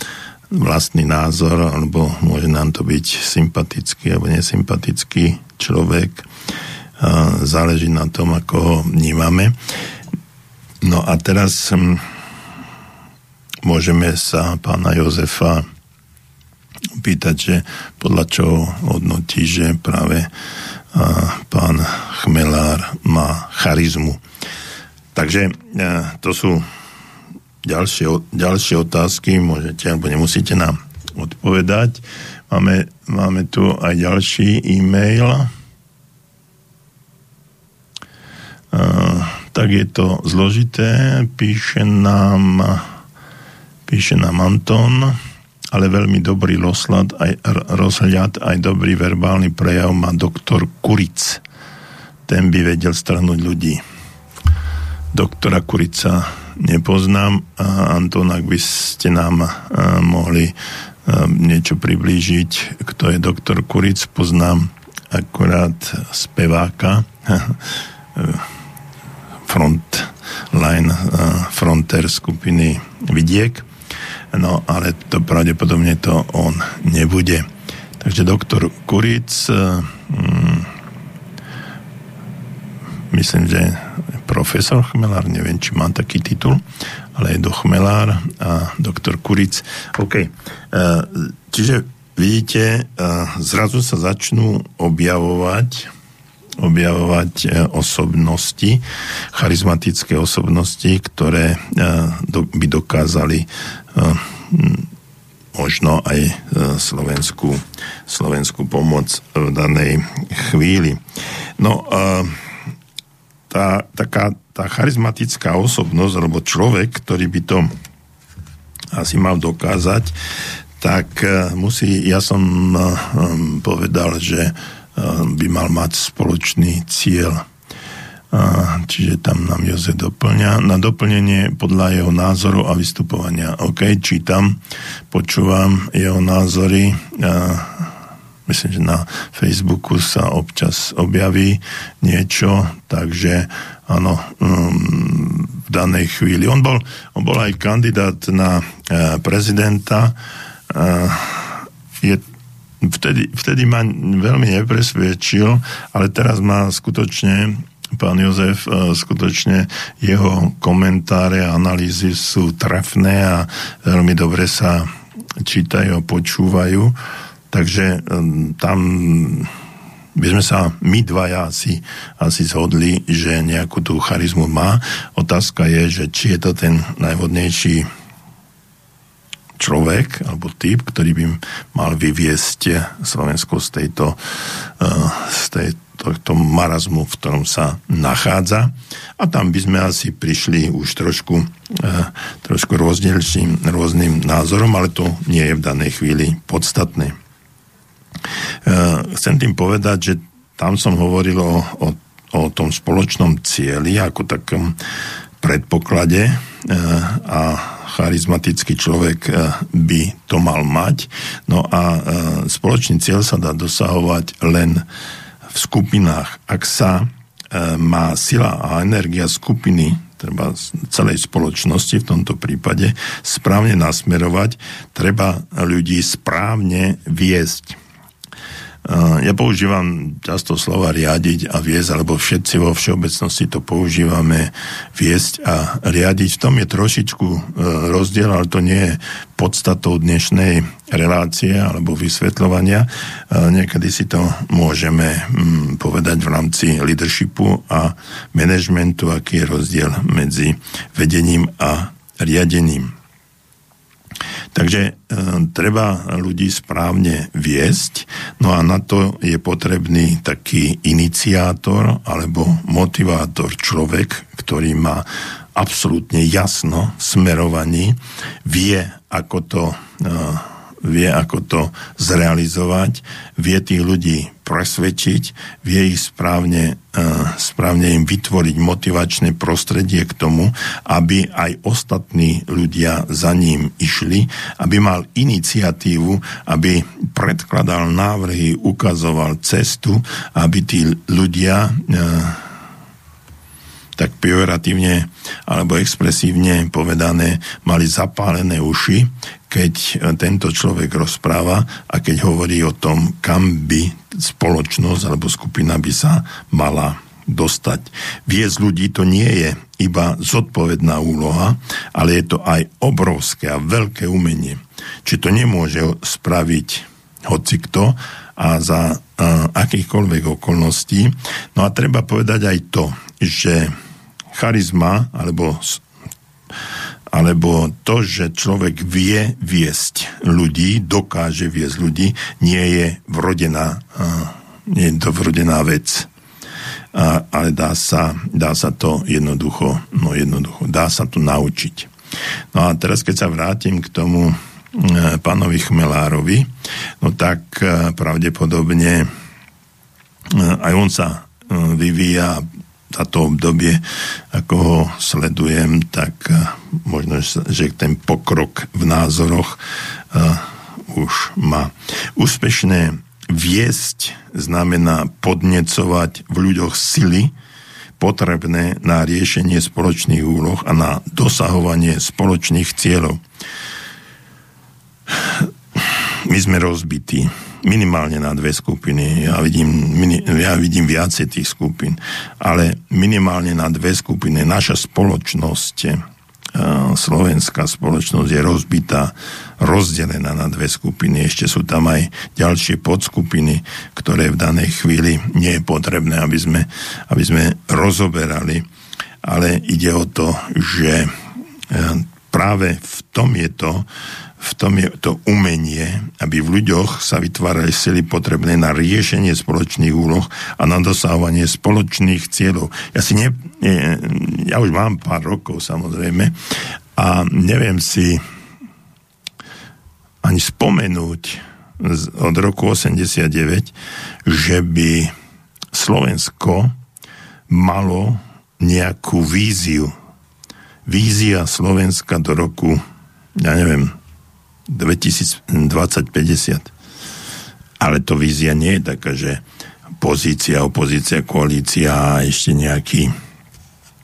vlastný názor, alebo môže nám to byť sympatický alebo nesympatický človek. Uh, záleží na tom, ako ho vnímame. No a teraz um, môžeme sa pána Jozefa pýtať, že podľa čoho hodnotí, že práve pán Chmelár má charizmu. Takže e, to sú ďalšie, ďalšie otázky, môžete alebo nemusíte nám odpovedať. Máme, máme tu aj ďalší e-mail. Uh, tak je to zložité. Píše nám, píše nám Anton, ale veľmi dobrý rozhľad, aj, rozhľad, aj dobrý verbálny prejav má doktor Kuric. Ten by vedel strhnúť ľudí doktora Kurica nepoznám. A Anton, ak by ste nám mohli niečo priblížiť, kto je doktor Kuric, poznám akurát speváka front line fronter skupiny Vidiek. No, ale to pravdepodobne to on nebude. Takže doktor Kuric, mm, myslím, že profesor Chmelár, neviem, či mám taký titul, ale je do Chmelár a doktor Kuric. OK. E, čiže vidíte, e, zrazu sa začnú objavovať objavovať e, osobnosti, charizmatické osobnosti, ktoré by dokázali možno aj Slovensku, Slovensku pomoc v danej chvíli. No, tá, taká tá charizmatická osobnosť, alebo človek, ktorý by to asi mal dokázať, tak e, musí, ja som e, povedal, že e, by mal mať spoločný cieľ. Čiže tam nám Jozef doplňa. Na doplnenie podľa jeho názoru a vystupovania. OK, čítam, počúvam jeho názory myslím, že na Facebooku sa občas objaví niečo, takže áno, um, v danej chvíli. On bol, on bol aj kandidát na uh, prezidenta. Uh, je, vtedy, vtedy ma veľmi nepresvedčil, ale teraz má skutočne pán Jozef, uh, skutočne jeho komentáre a analýzy sú trefné a veľmi dobre sa čítajú počúvajú. Takže tam by sme sa my dvaja asi, asi zhodli, že nejakú tú charizmu má. Otázka je, že či je to ten najvodnejší človek alebo typ, ktorý by mal vyviesť Slovensko z tejto, eh, z tejto marazmu, v ktorom sa nachádza. A tam by sme asi prišli už trošku, eh, trošku rozdielším rôznym názorom, ale to nie je v danej chvíli podstatné. Eh, chcem tým povedať, že tam som hovoril o, o, o tom spoločnom cieli ako takom predpoklade a charizmatický človek eh, by to mal mať. No a spoločný cieľ sa dá dosahovať len v skupinách. Ak sa má sila a energia skupiny treba celej spoločnosti v tomto prípade správne nasmerovať, treba ľudí správne viesť ja používam často slova riadiť a viesť, alebo všetci vo všeobecnosti to používame viesť a riadiť. V tom je trošičku e, rozdiel, ale to nie je podstatou dnešnej relácie alebo vysvetľovania. E, niekedy si to môžeme mm, povedať v rámci leadershipu a managementu, aký je rozdiel medzi vedením a riadením. Takže e, treba ľudí správne viesť, no a na to je potrebný taký iniciátor alebo motivátor človek, ktorý má absolútne jasno smerovaní, vie, ako to e, vie, ako to zrealizovať, vie tých ľudí presvedčiť, vie ich správne, uh, správne im vytvoriť motivačné prostredie k tomu, aby aj ostatní ľudia za ním išli, aby mal iniciatívu, aby predkladal návrhy, ukazoval cestu, aby tí ľudia uh, tak pejoratívne alebo expresívne povedané mali zapálené uši, keď e, tento človek rozpráva a keď hovorí o tom, kam by spoločnosť alebo skupina by sa mala dostať. Viesť ľudí to nie je iba zodpovedná úloha, ale je to aj obrovské a veľké umenie. Či to nemôže spraviť hoci kto a za uh, akýchkoľvek okolností. No a treba povedať aj to, že charizma alebo alebo to, že človek vie viesť ľudí, dokáže viesť ľudí, nie je vrodená, nie je to vrodená vec. A, ale dá sa, dá sa to jednoducho, no jednoducho, dá sa to naučiť. No a teraz, keď sa vrátim k tomu pánovi Chmelárovi, no tak pravdepodobne aj on sa vyvíja táto obdobie, ako ho sledujem, tak eh, možno, že ten pokrok v názoroch uh, už má. Úspešné viesť znamená podnecovať v ľuďoch sily, potrebné na riešenie spoločných úloh a na dosahovanie spoločných cieľov. My sme rozbití minimálne na dve skupiny. Ja vidím, ja vidím viacej tých skupín, ale minimálne na dve skupiny. Naša spoločnosť, e, slovenská spoločnosť je rozbitá, rozdelená na dve skupiny. Ešte sú tam aj ďalšie podskupiny, ktoré v danej chvíli nie je potrebné, aby sme, aby sme rozoberali. Ale ide o to, že e, práve v tom je to, v tom je to umenie, aby v ľuďoch sa vytvárali sily potrebné na riešenie spoločných úloh a na dosahovanie spoločných cieľov. Ja si ne, ja už mám pár rokov samozrejme a neviem si ani spomenúť od roku 89, že by Slovensko malo nejakú víziu. Vízia Slovenska do roku, ja neviem, 2020-50. Ale to vízia nie je taká, že pozícia, opozícia, koalícia a ešte nejaký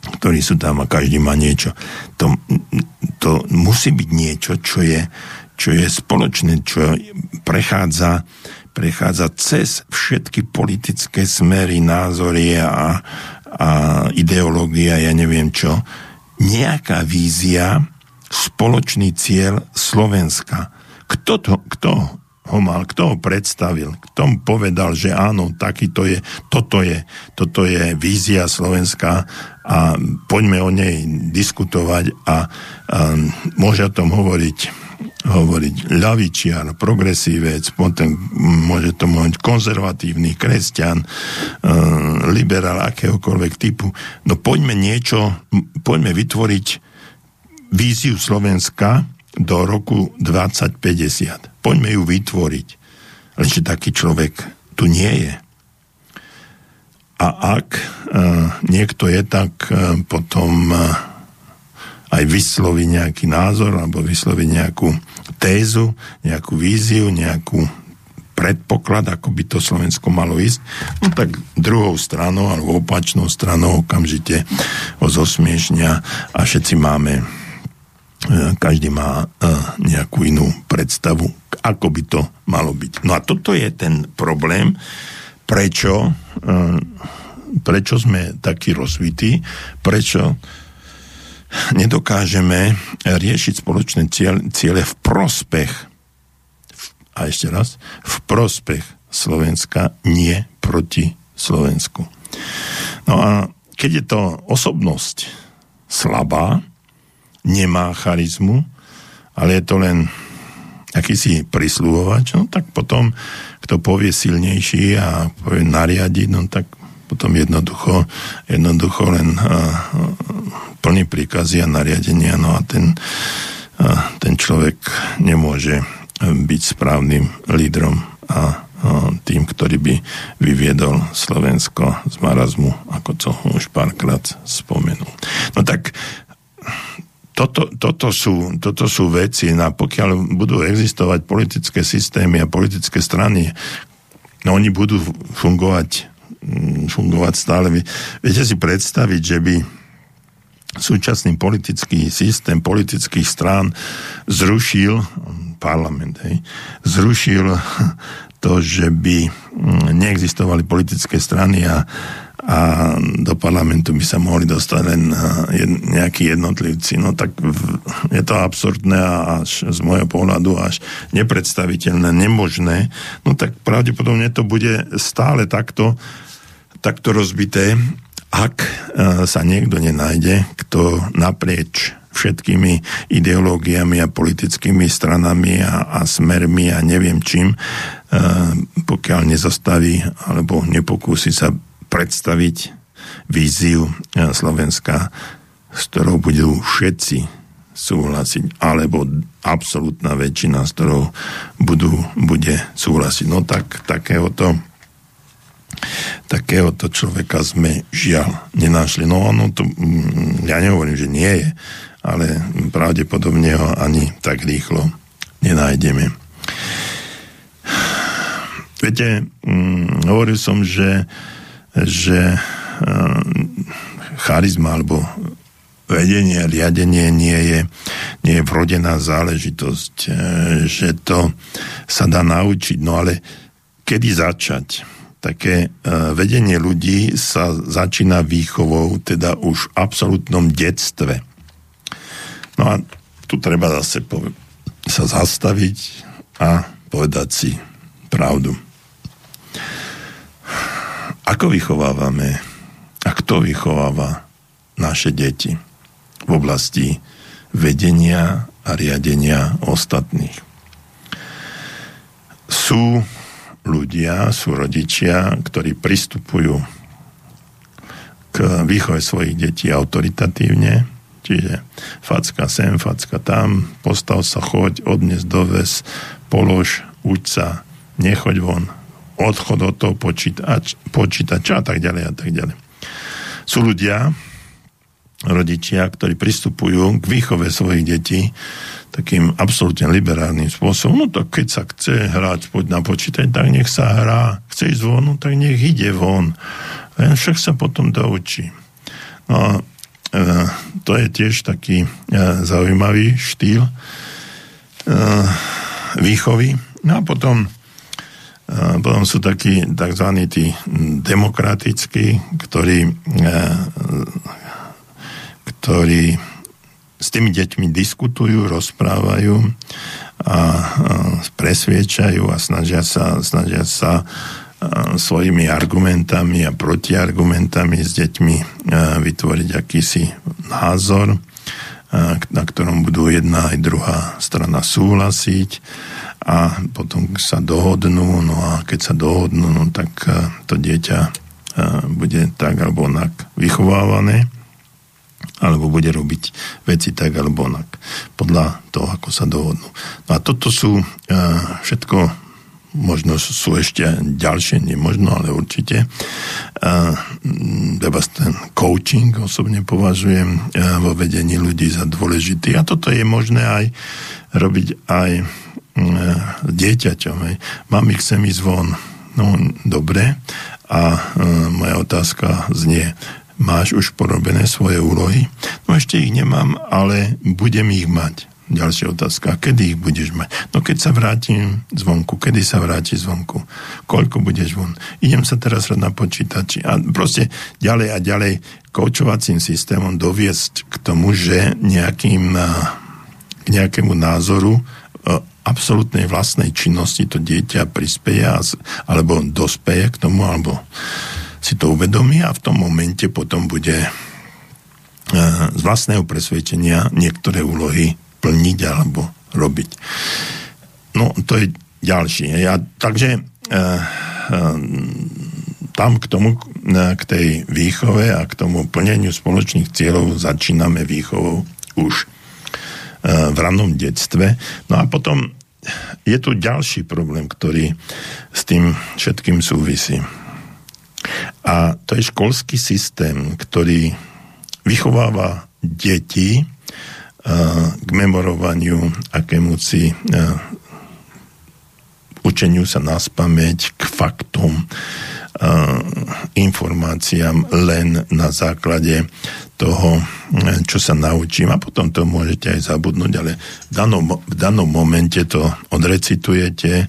ktorí sú tam a každý má niečo. To, to musí byť niečo, čo je, čo je spoločné, čo prechádza, prechádza cez všetky politické smery, názory a, a ideológia, ja neviem čo. Nejaká vízia, spoločný cieľ Slovenska. Kto, to, kto ho mal, kto ho predstavil, kto mu povedal, že áno, takýto je, toto je, toto je vízia Slovenska a poďme o nej diskutovať a, a môže o tom hovoriť hovoriť ľavičiar, progresívec, potom môže to môcť konzervatívny, kresťan, e, liberál akéhokoľvek typu. No poďme niečo, poďme vytvoriť víziu Slovenska do roku 2050. Poďme ju vytvoriť. Lenže taký človek tu nie je. A ak uh, niekto je, tak uh, potom uh, aj vysloví nejaký názor alebo vysloví nejakú tézu, nejakú víziu, nejakú predpoklad, ako by to Slovensko malo ísť, no tak druhou stranou alebo opačnou stranou okamžite ho zosmiešňa a všetci máme E, každý má e, nejakú inú predstavu, ako by to malo byť. No a toto je ten problém, prečo, e, prečo sme takí rozvití, prečo nedokážeme riešiť spoločné ciele v prospech, a ešte raz, v prospech Slovenska, nie proti Slovensku. No a keď je to osobnosť slabá, nemá charizmu, ale je to len akýsi prisluhovač, no tak potom, kto povie silnejší a povie nariadiť, no tak potom jednoducho, jednoducho len uh, plný príkazy a nariadenia, no a ten, uh, ten človek nemôže byť správnym lídrom a tým, ktorý by vyviedol Slovensko z marazmu, ako to už párkrát spomenul. No tak toto, toto, sú, toto sú veci, na pokiaľ budú existovať politické systémy a politické strany, no oni budú fungovať, mm, fungovať stále. Viete si predstaviť, že by súčasný politický systém politických strán zrušil parlament, hej, zrušil to, že by mm, neexistovali politické strany a a do parlamentu by sa mohli dostať len eh, nejakí jednotlivci. No tak je to absurdné a až z môjho pohľadu až nepredstaviteľné, nemožné. No tak pravdepodobne to bude stále takto, takto rozbité, ak eh, sa niekto nenájde, kto naprieč všetkými ideológiami a politickými stranami a, a smermi a neviem čím, eh, pokiaľ nezastaví alebo nepokúsi sa predstaviť víziu e, Slovenska, s ktorou budú všetci súhlasiť, alebo absolútna väčšina, s ktorou budú, bude súhlasiť. No tak takéhoto takéhoto človeka sme žiaľ nenašli. No ono to, mm, ja nehovorím, že nie je, ale pravdepodobne ho ani tak rýchlo nenájdeme. Viete, hm, hovoril som, že že eh, charizma alebo vedenie, riadenie nie je, nie je vrodená záležitosť, eh, že to sa dá naučiť. No ale kedy začať? Také eh, vedenie ľudí sa začína výchovou, teda už v absolútnom detstve. No a tu treba zase sa zastaviť a povedať si pravdu. Ako vychovávame a kto vychováva naše deti v oblasti vedenia a riadenia ostatných? Sú ľudia, sú rodičia, ktorí pristupujú k výchove svojich detí autoritatívne, čiže facka sem, facka tam, postav sa, choď, odnes doves, polož, uč sa, nechoď von, odchod od toho počítač, počítača a tak ďalej a tak ďalej. Sú ľudia, rodičia, ktorí pristupujú k výchove svojich detí takým absolútne liberálnym spôsobom. No to keď sa chce hrať poď na počítač, tak nech sa hrá. Chce ísť von, no tak nech ide von. Len však sa potom doučí. No e, to je tiež taký e, zaujímavý štýl e, výchovy. No a potom potom sú takí tzv. tí demokratickí, ktorí, e, ktorí s tými deťmi diskutujú, rozprávajú a presviečajú a snažia sa, snažia sa svojimi argumentami a protiargumentami s deťmi e, vytvoriť akýsi názor, na ktorom budú jedna aj druhá strana súhlasiť a potom sa dohodnú, no a keď sa dohodnú, no tak e, to dieťa e, bude tak alebo onak vychovávané, alebo bude robiť veci tak alebo onak, podľa toho, ako sa dohodnú. No a toto sú e, všetko možno sú ešte ďalšie, nemožno, ale určite. Treba ten coaching osobne považujem vo vedení ľudí za dôležitý a toto je možné aj robiť aj E, dieťaťom. Mami, chcem ísť von. No, dobre. A e, moja otázka znie, máš už porobené svoje úlohy? No ešte ich nemám, ale budem ich mať. Ďalšia otázka, kedy ich budeš mať? No keď sa vrátim zvonku, kedy sa vráti zvonku? Koľko budeš von? Idem sa teraz na počítači. A proste ďalej a ďalej koučovacím systémom doviesť k tomu, že nejakým, k nejakému názoru e, absolútnej vlastnej činnosti to dieťa prispieje alebo dospeje k tomu, alebo si to uvedomí a v tom momente potom bude e, z vlastného presvedčenia niektoré úlohy plniť alebo robiť. no to je ďalší. Ja, takže e, e, tam k tomu, k tej výchove a k tomu plneniu spoločných cieľov začíname výchovou už v ranom detstve. No a potom je tu ďalší problém, ktorý s tým všetkým súvisí. A to je školský systém, ktorý vychováva deti k memorovaniu, akémuci učeniu sa na spameť, k faktom, informáciám len na základe toho, čo sa naučím a potom to môžete aj zabudnúť, ale v danom, v danom momente to odrecitujete,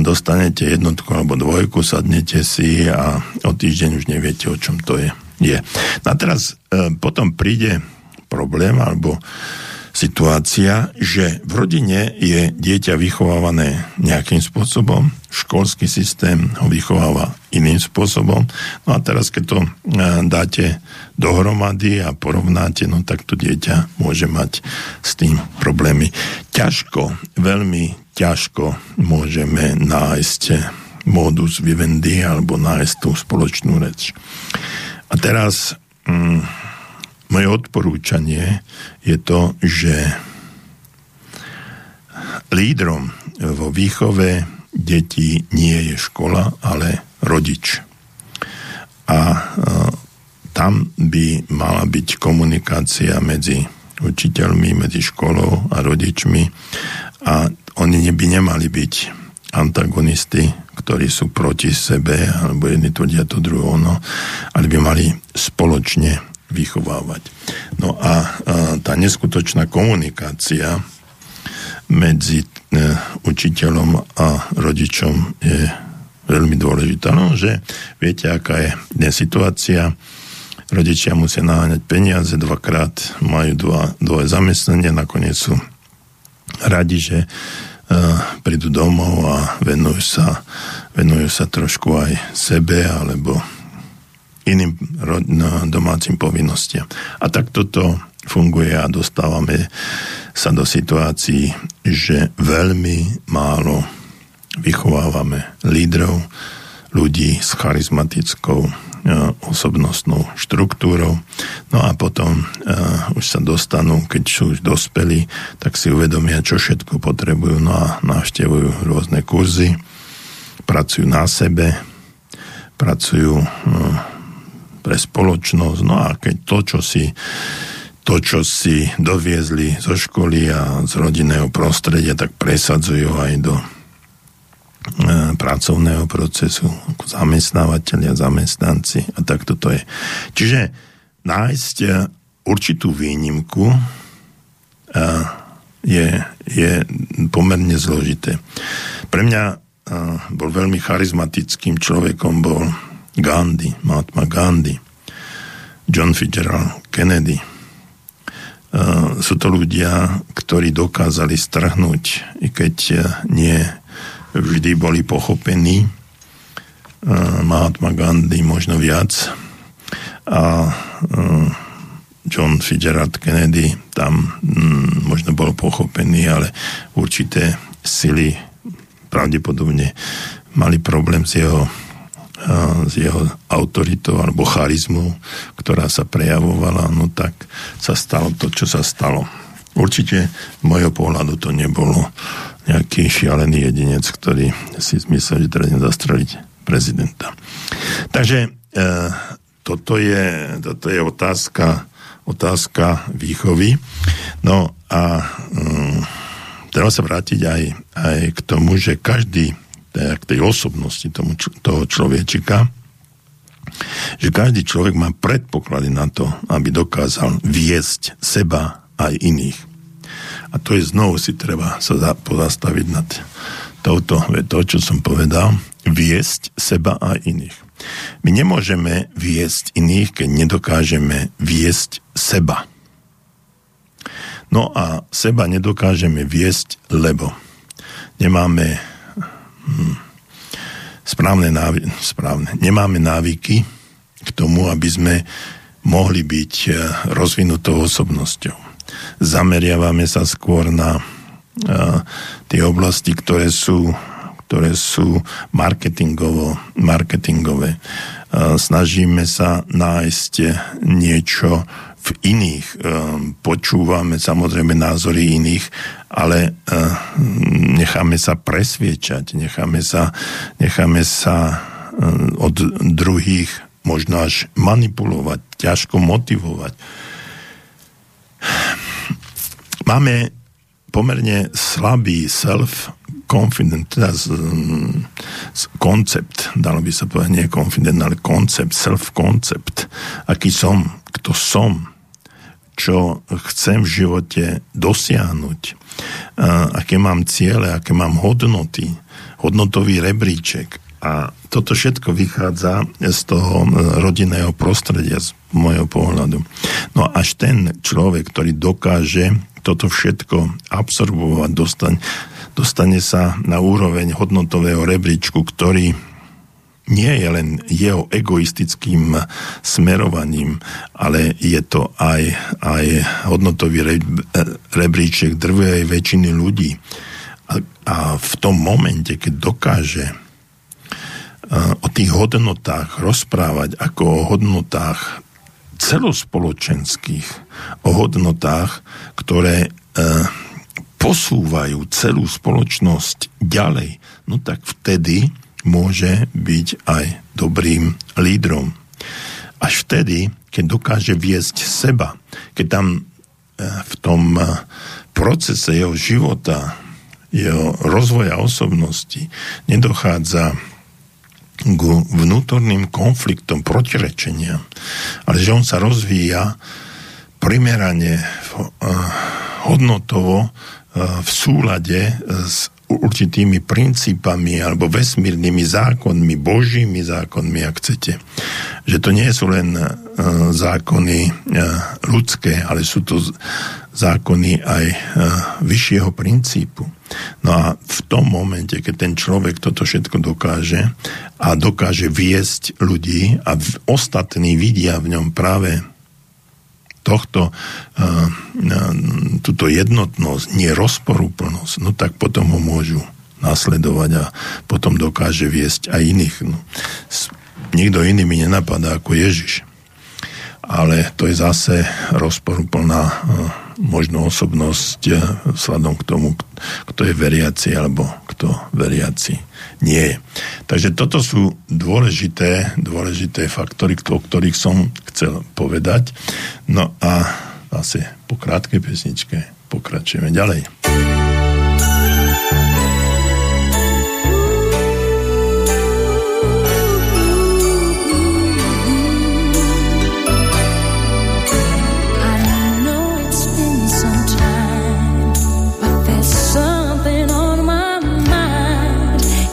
dostanete jednotku alebo dvojku, sadnete si a o týždeň už neviete, o čom to je. je. No a teraz e, potom príde problém alebo situácia, že v rodine je dieťa vychovávané nejakým spôsobom, školský systém ho vychováva iným spôsobom. No a teraz, keď to e, dáte dohromady a porovnáte, no tak to dieťa môže mať s tým problémy. Ťažko, veľmi ťažko môžeme nájsť modus vivendi alebo nájsť tú spoločnú reč. A teraz... Mm, moje odporúčanie je to, že lídrom vo výchove detí nie je škola, ale rodič. A e, tam by mala byť komunikácia medzi učiteľmi, medzi školou a rodičmi a oni by nemali byť antagonisty, ktorí sú proti sebe, alebo jedni tvrdia to druhého, no, ale by mali spoločne vychovávať. No a, a tá neskutočná komunikácia medzi e, učiteľom a rodičom je veľmi dôležitá. No, že viete, aká je dnes situácia. Rodičia musia naháňať peniaze dvakrát, majú dva, dvoje zamestnania, nakoniec sú radi, že uh, prídu domov a venujú sa, venujú sa trošku aj sebe alebo iným domácim povinnostiam. A tak toto funguje a dostávame sa do situácií, že veľmi málo vychovávame lídrov, ľudí s charizmatickou e, osobnostnou štruktúrou. No a potom uh, už sa dostanú, keď sú už dospelí, tak si uvedomia, čo všetko potrebujú, no a navštevujú rôzne kurzy, pracujú na sebe, pracujú uh, pre spoločnosť. No a keď to, čo si to, čo si doviezli zo školy a z rodinného prostredia, tak presadzujú aj do e, pracovného procesu, ako zamestnávateľia, zamestnanci a tak toto je. Čiže nájsť e, určitú výnimku e, je, je pomerne zložité. Pre mňa bol veľmi charizmatickým človekom, bol Gandhi, Mahatma Gandhi, John Fitzgerald Kennedy. Uh, sú to ľudia, ktorí dokázali strhnúť, i keď uh, nie vždy boli pochopení. Uh, Mahatma Gandhi možno viac. A John Fitzgerald Kennedy tam mm, možno bol pochopený, ale určité sily pravdepodobne mali problém s jeho s jeho autoritou alebo charizmou, ktorá sa prejavovala, no tak sa stalo to, čo sa stalo. Určite z môjho pohľadu to nebolo nejaký šialený jedinec, ktorý si zmyslel, že treba zastreliť prezidenta. Takže e, toto, je, toto je otázka, otázka výchovy. No a e, treba sa vrátiť aj, aj k tomu, že každý k tej osobnosti tomu, toho človečika, že každý človek má predpoklady na to, aby dokázal viesť seba aj iných. A to je znovu si treba sa pozastaviť nad touto, to, čo som povedal, viesť seba aj iných. My nemôžeme viesť iných, keď nedokážeme viesť seba. No a seba nedokážeme viesť, lebo nemáme Hmm. správne, návy- správne. Nemáme návyky k tomu, aby sme mohli byť eh, rozvinutou osobnosťou. Zameriavame sa skôr na tie oblasti, ktoré sú, ktoré sú marketingovo, marketingové. Snažíme sa nájsť niečo v iných. Počúvame samozrejme názory iných, ale necháme sa presviečať, necháme sa, necháme sa od druhých možno až manipulovať, ťažko motivovať. Máme pomerne slabý self confident, teda z, z koncept, dalo by sa povedať, nie confident, ale koncept, self-concept, aký som, kto som, čo chcem v živote dosiahnuť, aké mám ciele, aké mám hodnoty, hodnotový rebríček. A toto všetko vychádza z toho rodinného prostredia, z môjho pohľadu. No až ten človek, ktorý dokáže toto všetko absorbovať, dostane, dostane sa na úroveň hodnotového rebríčku, ktorý nie je len jeho egoistickým smerovaním, ale je to aj, aj hodnotový re, rebríček drvej väčšiny ľudí. A, a v tom momente, keď dokáže o tých hodnotách rozprávať ako o hodnotách celospoločenských, o hodnotách, ktoré e, posúvajú celú spoločnosť ďalej, no tak vtedy môže byť aj dobrým lídrom. Až vtedy, keď dokáže viesť seba, keď tam e, v tom e, procese jeho života, jeho rozvoja osobnosti nedochádza k vnútorným konfliktom, protirečeniam, ale že on sa rozvíja primerane, eh, hodnotovo v súlade s určitými princípami alebo vesmírnymi zákonmi, božími zákonmi, ak chcete. Že to nie sú len eh, zákony ľudské, ale sú to zákony aj vyššieho princípu. No a v tom momente, keď ten človek toto všetko dokáže a dokáže viesť ľudí a ostatní vidia v ňom práve tohto, uh, túto jednotnosť, nie rozporúplnosť, no tak potom ho môžu nasledovať a potom dokáže viesť aj iných. No, nikto iný mi nenapadá ako Ježiš. Ale to je zase rozporúplná uh, možno osobnosť vzhľadom k tomu, kto je veriaci alebo kto veriaci nie. Takže toto sú dôležité, dôležité faktory, o ktorých som chcel povedať. No a zase po krátkej pesničke pokračujeme ďalej.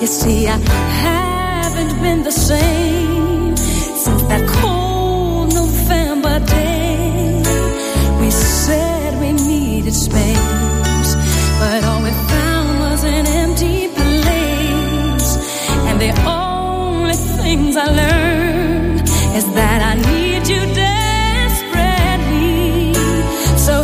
See, I haven't been the same since that cold November day. We said we needed space, but all we found was an empty place. And the only things I learned is that I need you desperately. So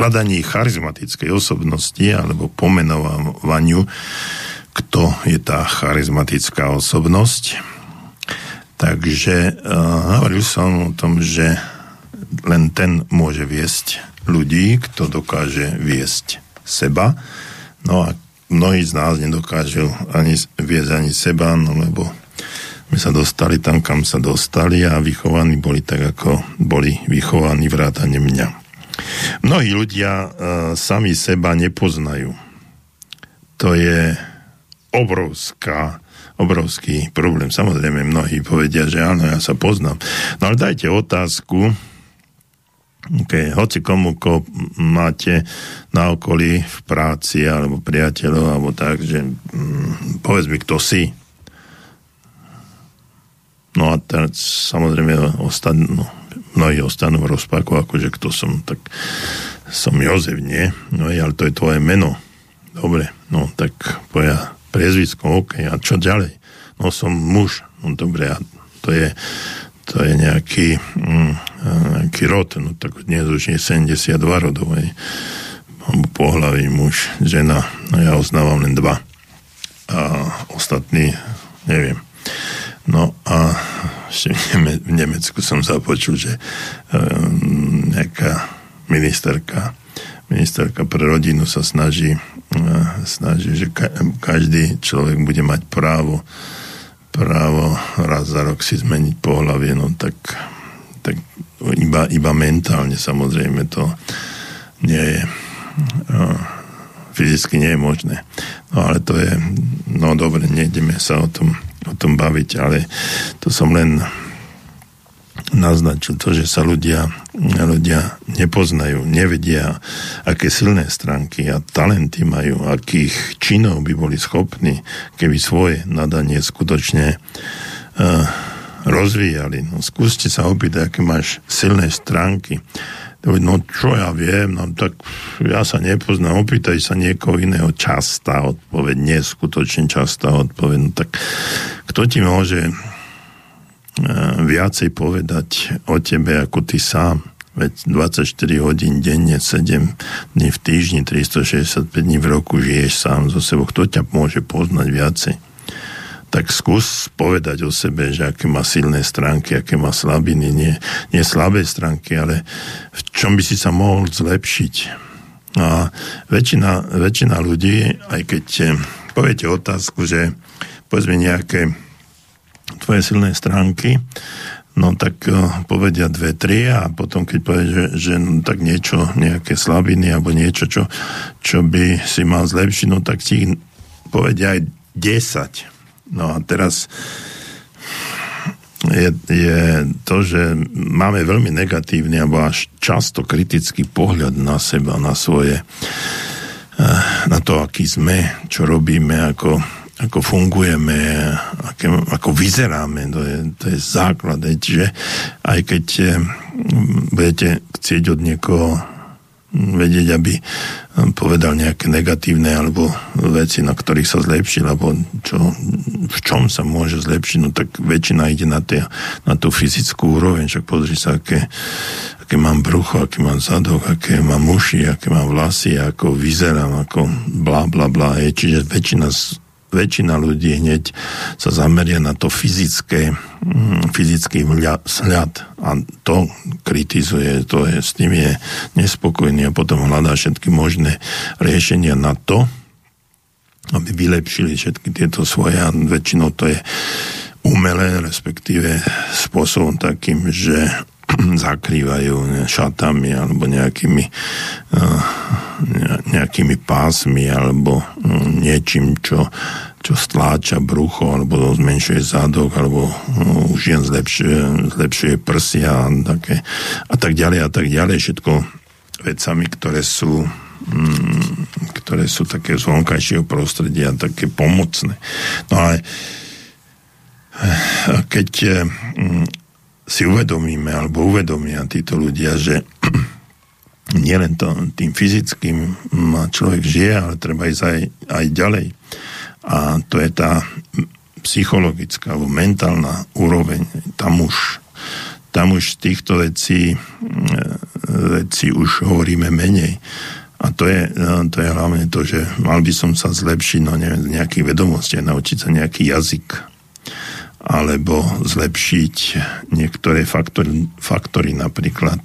hľadaní charizmatickej osobnosti alebo pomenovaniu, kto je tá charizmatická osobnosť. Takže uh, hovoril som o tom, že len ten môže viesť ľudí, kto dokáže viesť seba. No a mnohí z nás nedokážu ani viesť ani seba, no lebo sme sa dostali tam, kam sa dostali a vychovaní boli tak, ako boli vychovaní vrátane mňa. Mnohí ľudia e, sami seba nepoznajú. To je obrovská, obrovský problém. Samozrejme, mnohí povedia, že áno, ja sa poznám. No ale dajte otázku, Okay, hoci komu, ko máte na okolí v práci alebo priateľov alebo tak, že mm, povedz mi, kto si. No a teraz samozrejme ostanú, no, mnohí ostanú v rozpaku, akože kto som, tak som Jozef, nie? No ale to je tvoje meno. Dobre, no tak poja priezvisko, OK, a čo ďalej? No som muž, no dobre, a to je, to je nejaký mm, nejaký rod, no tak dnes už je 72 rodov, aj pohľavý muž, žena, no ja oznávam len dva. A ostatní, neviem. No a ešte v Nemecku som započul, že um, nejaká ministerka ministerka pre rodinu sa snaží, uh, snaží že ka- každý človek bude mať právo právo raz za rok si zmeniť pohľavie, no tak, tak iba, iba mentálne samozrejme to nie je fyzicky nie je možné. No ale to je, no dobre, nejdeme sa o tom, o tom baviť, ale to som len naznačil to, že sa ľudia, ľudia nepoznajú, nevedia, aké silné stránky a talenty majú, akých činov by boli schopní, keby svoje nadanie skutočne uh, rozvíjali. No, skúste sa opýtať, aké máš silné stránky. No čo ja viem, no tak ja sa nepoznám, opýtaj sa niekoho iného. Častá odpoveď, neskutočne častá odpoveď. No tak kto ti môže e, viacej povedať o tebe ako ty sám? Veď 24 hodín denne, 7 dní v týždni, 365 dní v roku žiješ sám so sebou. Kto ťa môže poznať viacej? Tak skús povedať o sebe, že aké má silné stránky, aké má slabiny, nie, nie slabé stránky, ale v čom by si sa mohol zlepšiť. A väčšina, väčšina ľudí, aj keď eh, poviete otázku, že povedzme nejaké tvoje silné stránky, no tak eh, povedia dve, tri a potom keď povie, že, že no, tak niečo, nejaké slabiny alebo niečo, čo, čo by si mal zlepšiť, no tak ti povedia aj 10 No a teraz je, je to, že máme veľmi negatívny alebo až často kritický pohľad na seba, na svoje, eh, na to, aký sme, čo robíme, ako, ako fungujeme, aké, ako vyzeráme, to je, to je základ. Čiže aj keď eh, budete chcieť od niekoho vedieť, aby povedal nejaké negatívne alebo veci, na ktorých sa zlepšil, alebo čo, v čom sa môže zlepšiť, no tak väčšina ide na, tie, na tú fyzickú úroveň, však pozri sa, aké, aké mám brucho, aké mám zadok, aké mám uši, aké mám vlasy, ako vyzerám, ako bla bla bla. Čiže väčšina väčšina ľudí hneď sa zameria na to fyzické, mm, fyzický vzhľad. A to kritizuje, to je, s tým je nespokojný a potom hľadá všetky možné riešenia na to, aby vylepšili všetky tieto svoje. A väčšinou to je umelé, respektíve spôsobom takým, že zakrývajú šatami alebo nejakými, eh, nejakými pásmi alebo hm, niečím, čo, čo stláča brucho alebo zmenšuje zadok alebo hm, už jen zlepšuje, zlepšuje prsia a, také, a tak ďalej a tak ďalej. Všetko vecami, ktoré sú hm, ktoré sú také z vonkajšieho prostredia, také pomocné. No ale eh, keď si uvedomíme, alebo uvedomia títo ľudia, že nielen to, tým fyzickým človek žije, ale treba ísť aj, aj ďalej. A to je tá psychologická alebo mentálna úroveň. Tam už, tam už týchto vecí, vecí už hovoríme menej. A to je, to je hlavne to, že mal by som sa zlepšiť, no neviem, nejakých vedomostí, naučiť sa nejaký jazyk, alebo zlepšiť niektoré faktory, faktory napríklad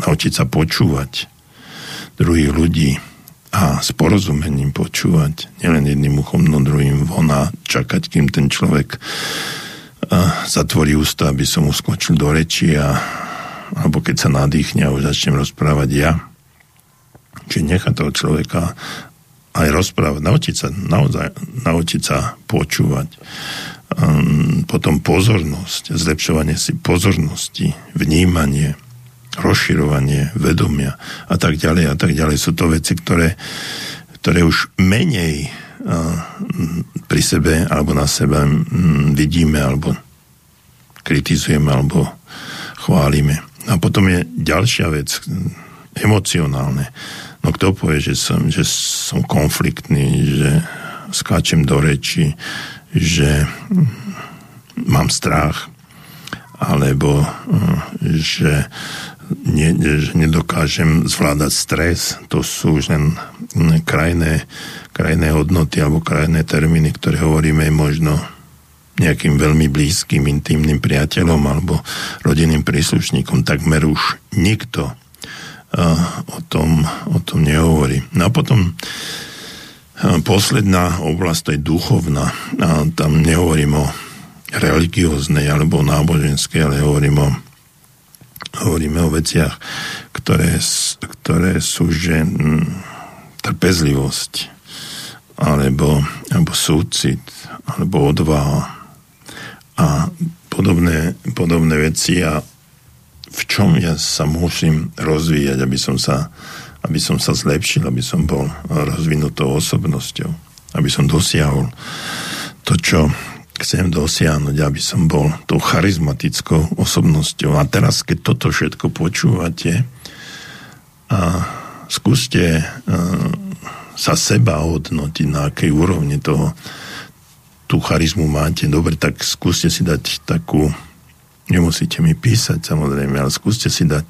naučiť sa počúvať druhých ľudí, a s porozumením počúvať, nielen jedným uchom, no druhým von a čakať, kým ten človek zatvorí ústa, aby som mu skočil do reči a, alebo keď sa nadýchne a už začnem rozprávať ja. Čiže nechať toho človeka aj rozprávať, naučiť sa, naozaj, naučiť sa počúvať. Um, potom pozornosť, zlepšovanie si pozornosti, vnímanie, rozširovanie vedomia a tak ďalej a tak ďalej. Sú to veci, ktoré, ktoré už menej pri sebe alebo na sebe vidíme alebo kritizujeme alebo chválime. A potom je ďalšia vec, emocionálne. No kto povie, že som, že som konfliktný, že skáčem do reči, že mám strach, alebo že ne, že nedokážem zvládať stres. To sú už len krajné, krajné hodnoty alebo krajné termíny, ktoré hovoríme možno nejakým veľmi blízkym, intimným priateľom alebo rodinným príslušníkom. Takmer už nikto uh, o, tom, o tom nehovorí. No a potom posledná oblasť, to je duchovná. A tam nehovorím o religióznej alebo náboženskej, ale hovorím o hovoríme o veciach, ktoré, ktoré sú, že hm, trpezlivosť, alebo, alebo súcit, alebo odvaha a podobné, podobné veci a v čom ja sa musím rozvíjať, aby som sa, aby som sa zlepšil, aby som bol rozvinutou osobnosťou, aby som dosiahol to, čo chcem dosiahnuť, aby som bol tou charizmatickou osobnosťou. A teraz, keď toto všetko počúvate, a skúste sa seba hodnotiť, na akej úrovni toho tú charizmu máte. Dobre, tak skúste si dať takú, nemusíte mi písať samozrejme, ale skúste si dať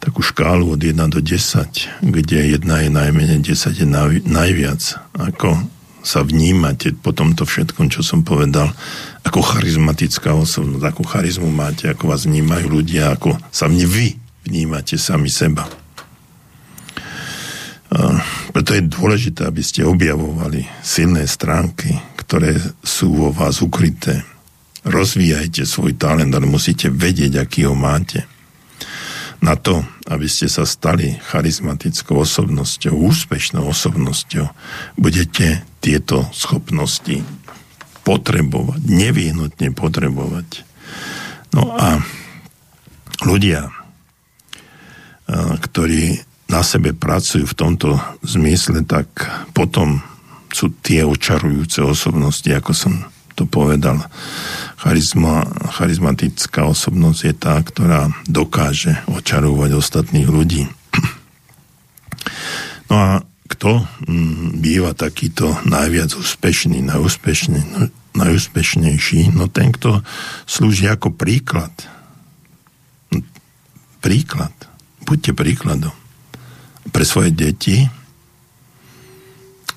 takú škálu od 1 do 10, kde 1 je najmenej, 10 je najviac. Ako sa vnímate po tomto všetkom, čo som povedal, ako charizmatická osobnosť, ako charizmu máte, ako vás vnímajú ľudia, ako sa mne vy vnímate sami seba. A preto je dôležité, aby ste objavovali silné stránky, ktoré sú vo vás ukryté. Rozvíjajte svoj talent, ale musíte vedieť, aký ho máte na to, aby ste sa stali charizmatickou osobnosťou, úspešnou osobnosťou, budete tieto schopnosti potrebovať, nevyhnutne potrebovať. No a ľudia, ktorí na sebe pracujú v tomto zmysle, tak potom sú tie očarujúce osobnosti, ako som to povedal. Charizma, charizmatická osobnosť je tá, ktorá dokáže očarovať ostatných ľudí. No a kto mm, býva takýto najviac úspešný, najúspešný, najúspešnejší? No ten, kto slúži ako príklad. Príklad. Buďte príkladom. Pre svoje deti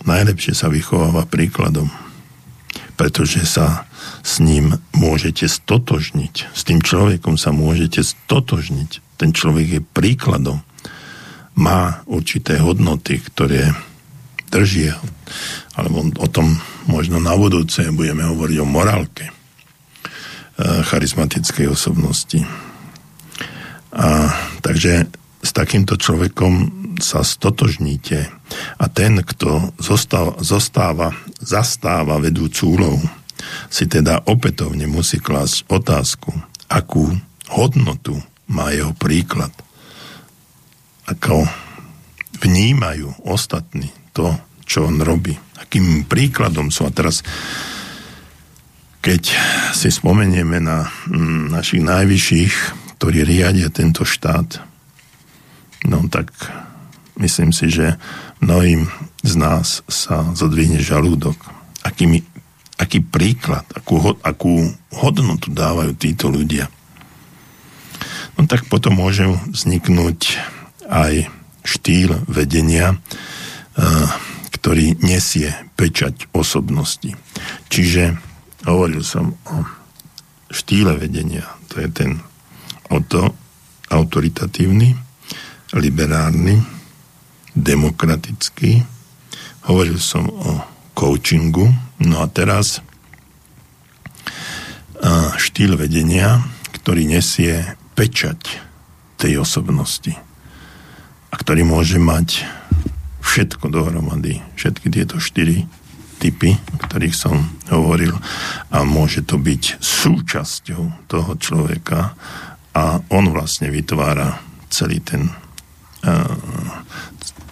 najlepšie sa vychováva príkladom pretože sa s ním môžete stotožniť. S tým človekom sa môžete stotožniť. Ten človek je príkladom. Má určité hodnoty, ktoré držia. Alebo o tom možno na budúce budeme hovoriť o morálke e, charizmatickej osobnosti. A, takže s takýmto človekom sa stotožníte a ten, kto zostáva, zostáva zastáva vedúcu úlohu, si teda opätovne musí klásť otázku, akú hodnotu má jeho príklad. Ako vnímajú ostatní to, čo on robí. Akým príkladom sú. A teraz, keď si spomenieme na mm, našich najvyšších, ktorí riadia tento štát, no tak myslím si, že mnohým z nás sa zodvihne žalúdok. Aký, aký príklad, akú, akú hodnotu dávajú títo ľudia. no tak potom môže vzniknúť aj štýl vedenia, ktorý nesie pečať osobnosti. Čiže hovoril som o štýle vedenia. To je ten to autoritatívny, liberálny, demokratický. Hovoril som o coachingu. No a teraz štýl vedenia, ktorý nesie pečať tej osobnosti a ktorý môže mať všetko dohromady, všetky tieto štyri typy, o ktorých som hovoril a môže to byť súčasťou toho človeka a on vlastne vytvára celý ten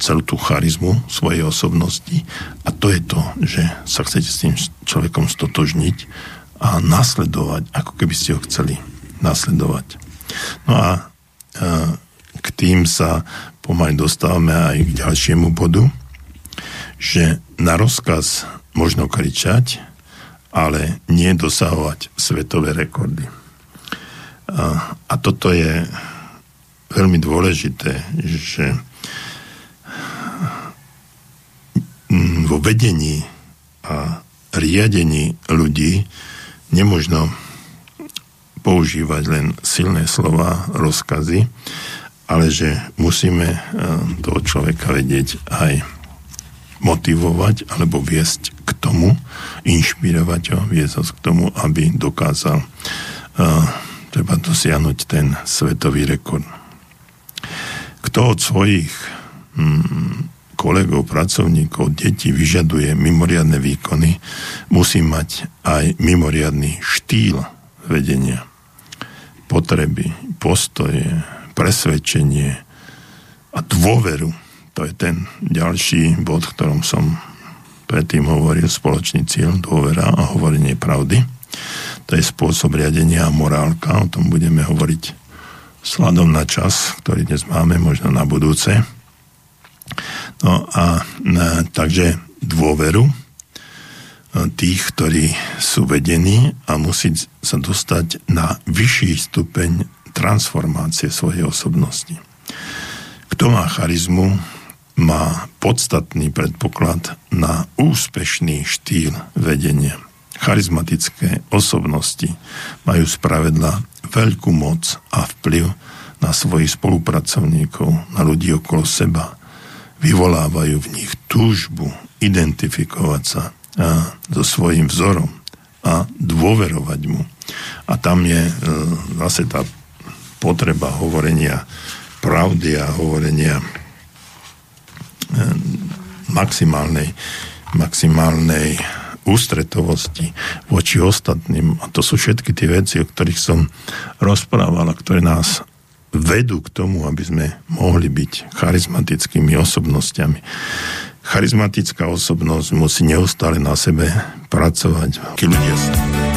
celú tú charizmu svojej osobnosti a to je to, že sa chcete s tým človekom stotožniť a nasledovať, ako keby ste ho chceli nasledovať. No a k tým sa pomaly dostávame aj k ďalšiemu bodu, že na rozkaz možno kričať, ale nie dosahovať svetové rekordy. A, a toto je veľmi dôležité, že vo vedení a riadení ľudí nemožno používať len silné slova, rozkazy, ale že musíme e, toho človeka vedieť aj motivovať alebo viesť k tomu, inšpirovať ho, viesť ho k tomu, aby dokázal uh, treba dosiahnuť ten svetový rekord. Kto od svojich mm, kolegov, pracovníkov, detí vyžaduje mimoriadne výkony, musí mať aj mimoriadný štýl vedenia. Potreby, postoje, presvedčenie a dôveru. To je ten ďalší bod, ktorom som predtým hovoril, spoločný cieľ, dôvera a hovorenie pravdy. To je spôsob riadenia a morálka, o tom budeme hovoriť sladom na čas, ktorý dnes máme, možno na budúce. No a ne, takže dôveru e, tých, ktorí sú vedení a musí sa dostať na vyšší stupeň transformácie svojej osobnosti. Kto má charizmu, má podstatný predpoklad na úspešný štýl vedenia. Charizmatické osobnosti majú spravedla veľkú moc a vplyv na svojich spolupracovníkov, na ľudí okolo seba. Vyvolávajú v nich túžbu identifikovať sa a, so svojím vzorom a dôverovať mu. A tam je e, zase tá potreba hovorenia pravdy a hovorenia eh, maximálnej, maximálnej ústretovosti voči ostatným. A to sú všetky tie veci, o ktorých som rozprával a ktoré nás vedú k tomu, aby sme mohli byť charizmatickými osobnostiami. Charizmatická osobnosť musí neustále na sebe pracovať. Keď ľudia No,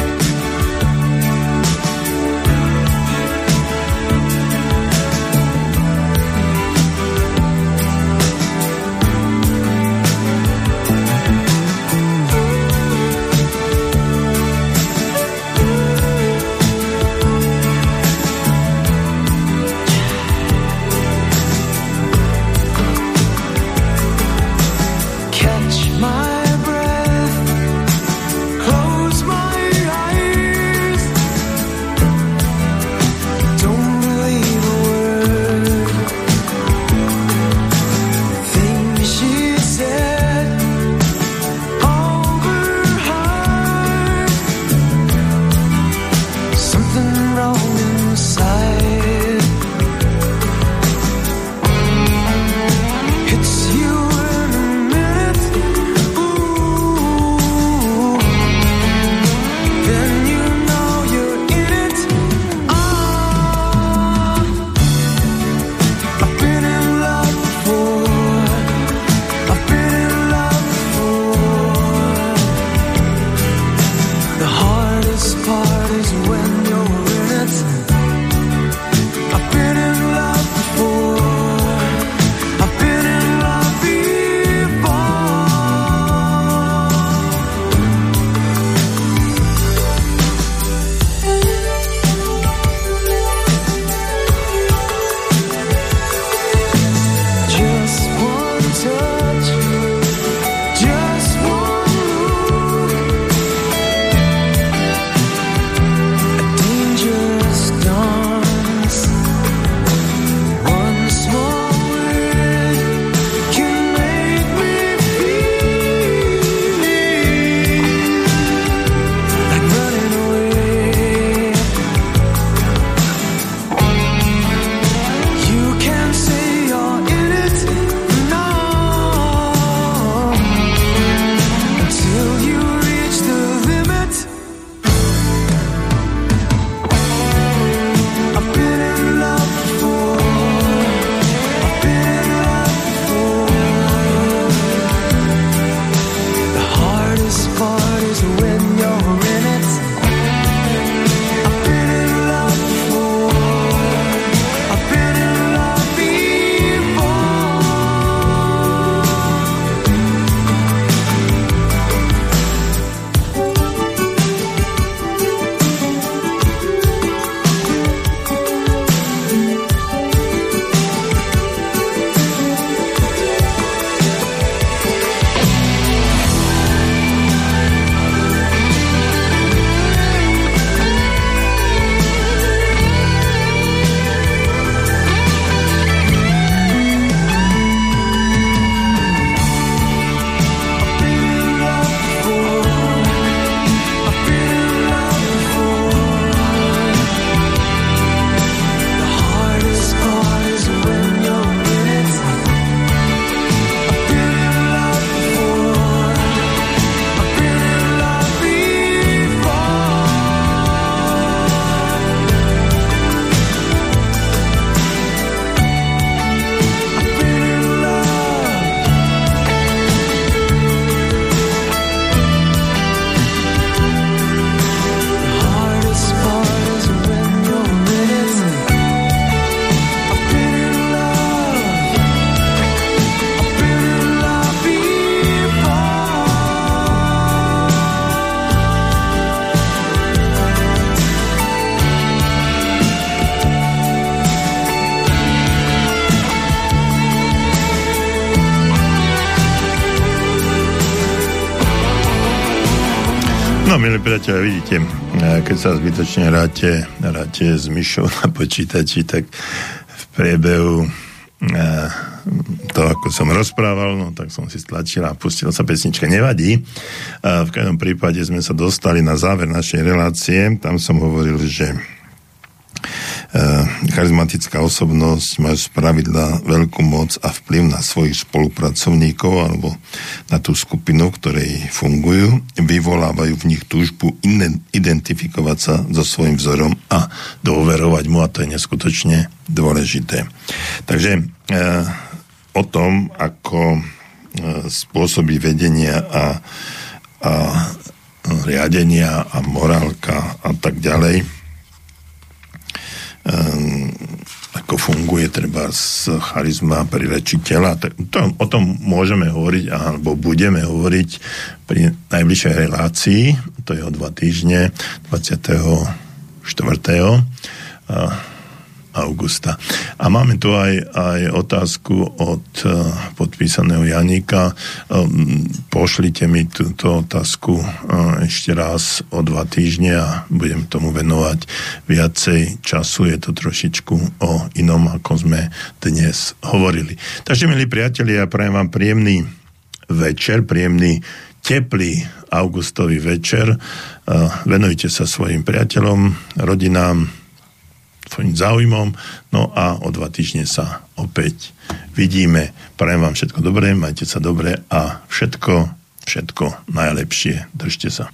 milí priateľe, vidíte, keď sa zbytočne hráte, hráte s myšou na počítači, tak v priebehu to, ako som rozprával, no tak som si stlačil a pustil sa pesnička. Nevadí. V každom prípade sme sa dostali na záver našej relácie. Tam som hovoril, že Eh, charizmatická osobnosť má z pravidla veľkú moc a vplyv na svojich spolupracovníkov alebo na tú skupinu, ktorej fungujú, vyvolávajú v nich túžbu identifikovať sa so svojím vzorom a dôverovať mu a to je neskutočne dôležité. Takže e, o tom, ako e, spôsoby vedenia a, a riadenia a morálka a tak ďalej um, ako funguje treba z charizma pri reči tela. To, o tom môžeme hovoriť, alebo budeme hovoriť pri najbližšej relácii, to je o dva týždne, 24 augusta. A máme tu aj, aj otázku od uh, podpísaného Janika. Um, pošlite mi túto otázku uh, ešte raz o dva týždne a budem tomu venovať viacej času. Je to trošičku o inom, ako sme dnes hovorili. Takže, milí priatelia, ja prajem vám príjemný večer, príjemný teplý augustový večer. Uh, venujte sa svojim priateľom, rodinám, svojim záujmom. No a o dva týždne sa opäť vidíme. Prajem vám všetko dobré, majte sa dobre a všetko, všetko najlepšie. Držte sa.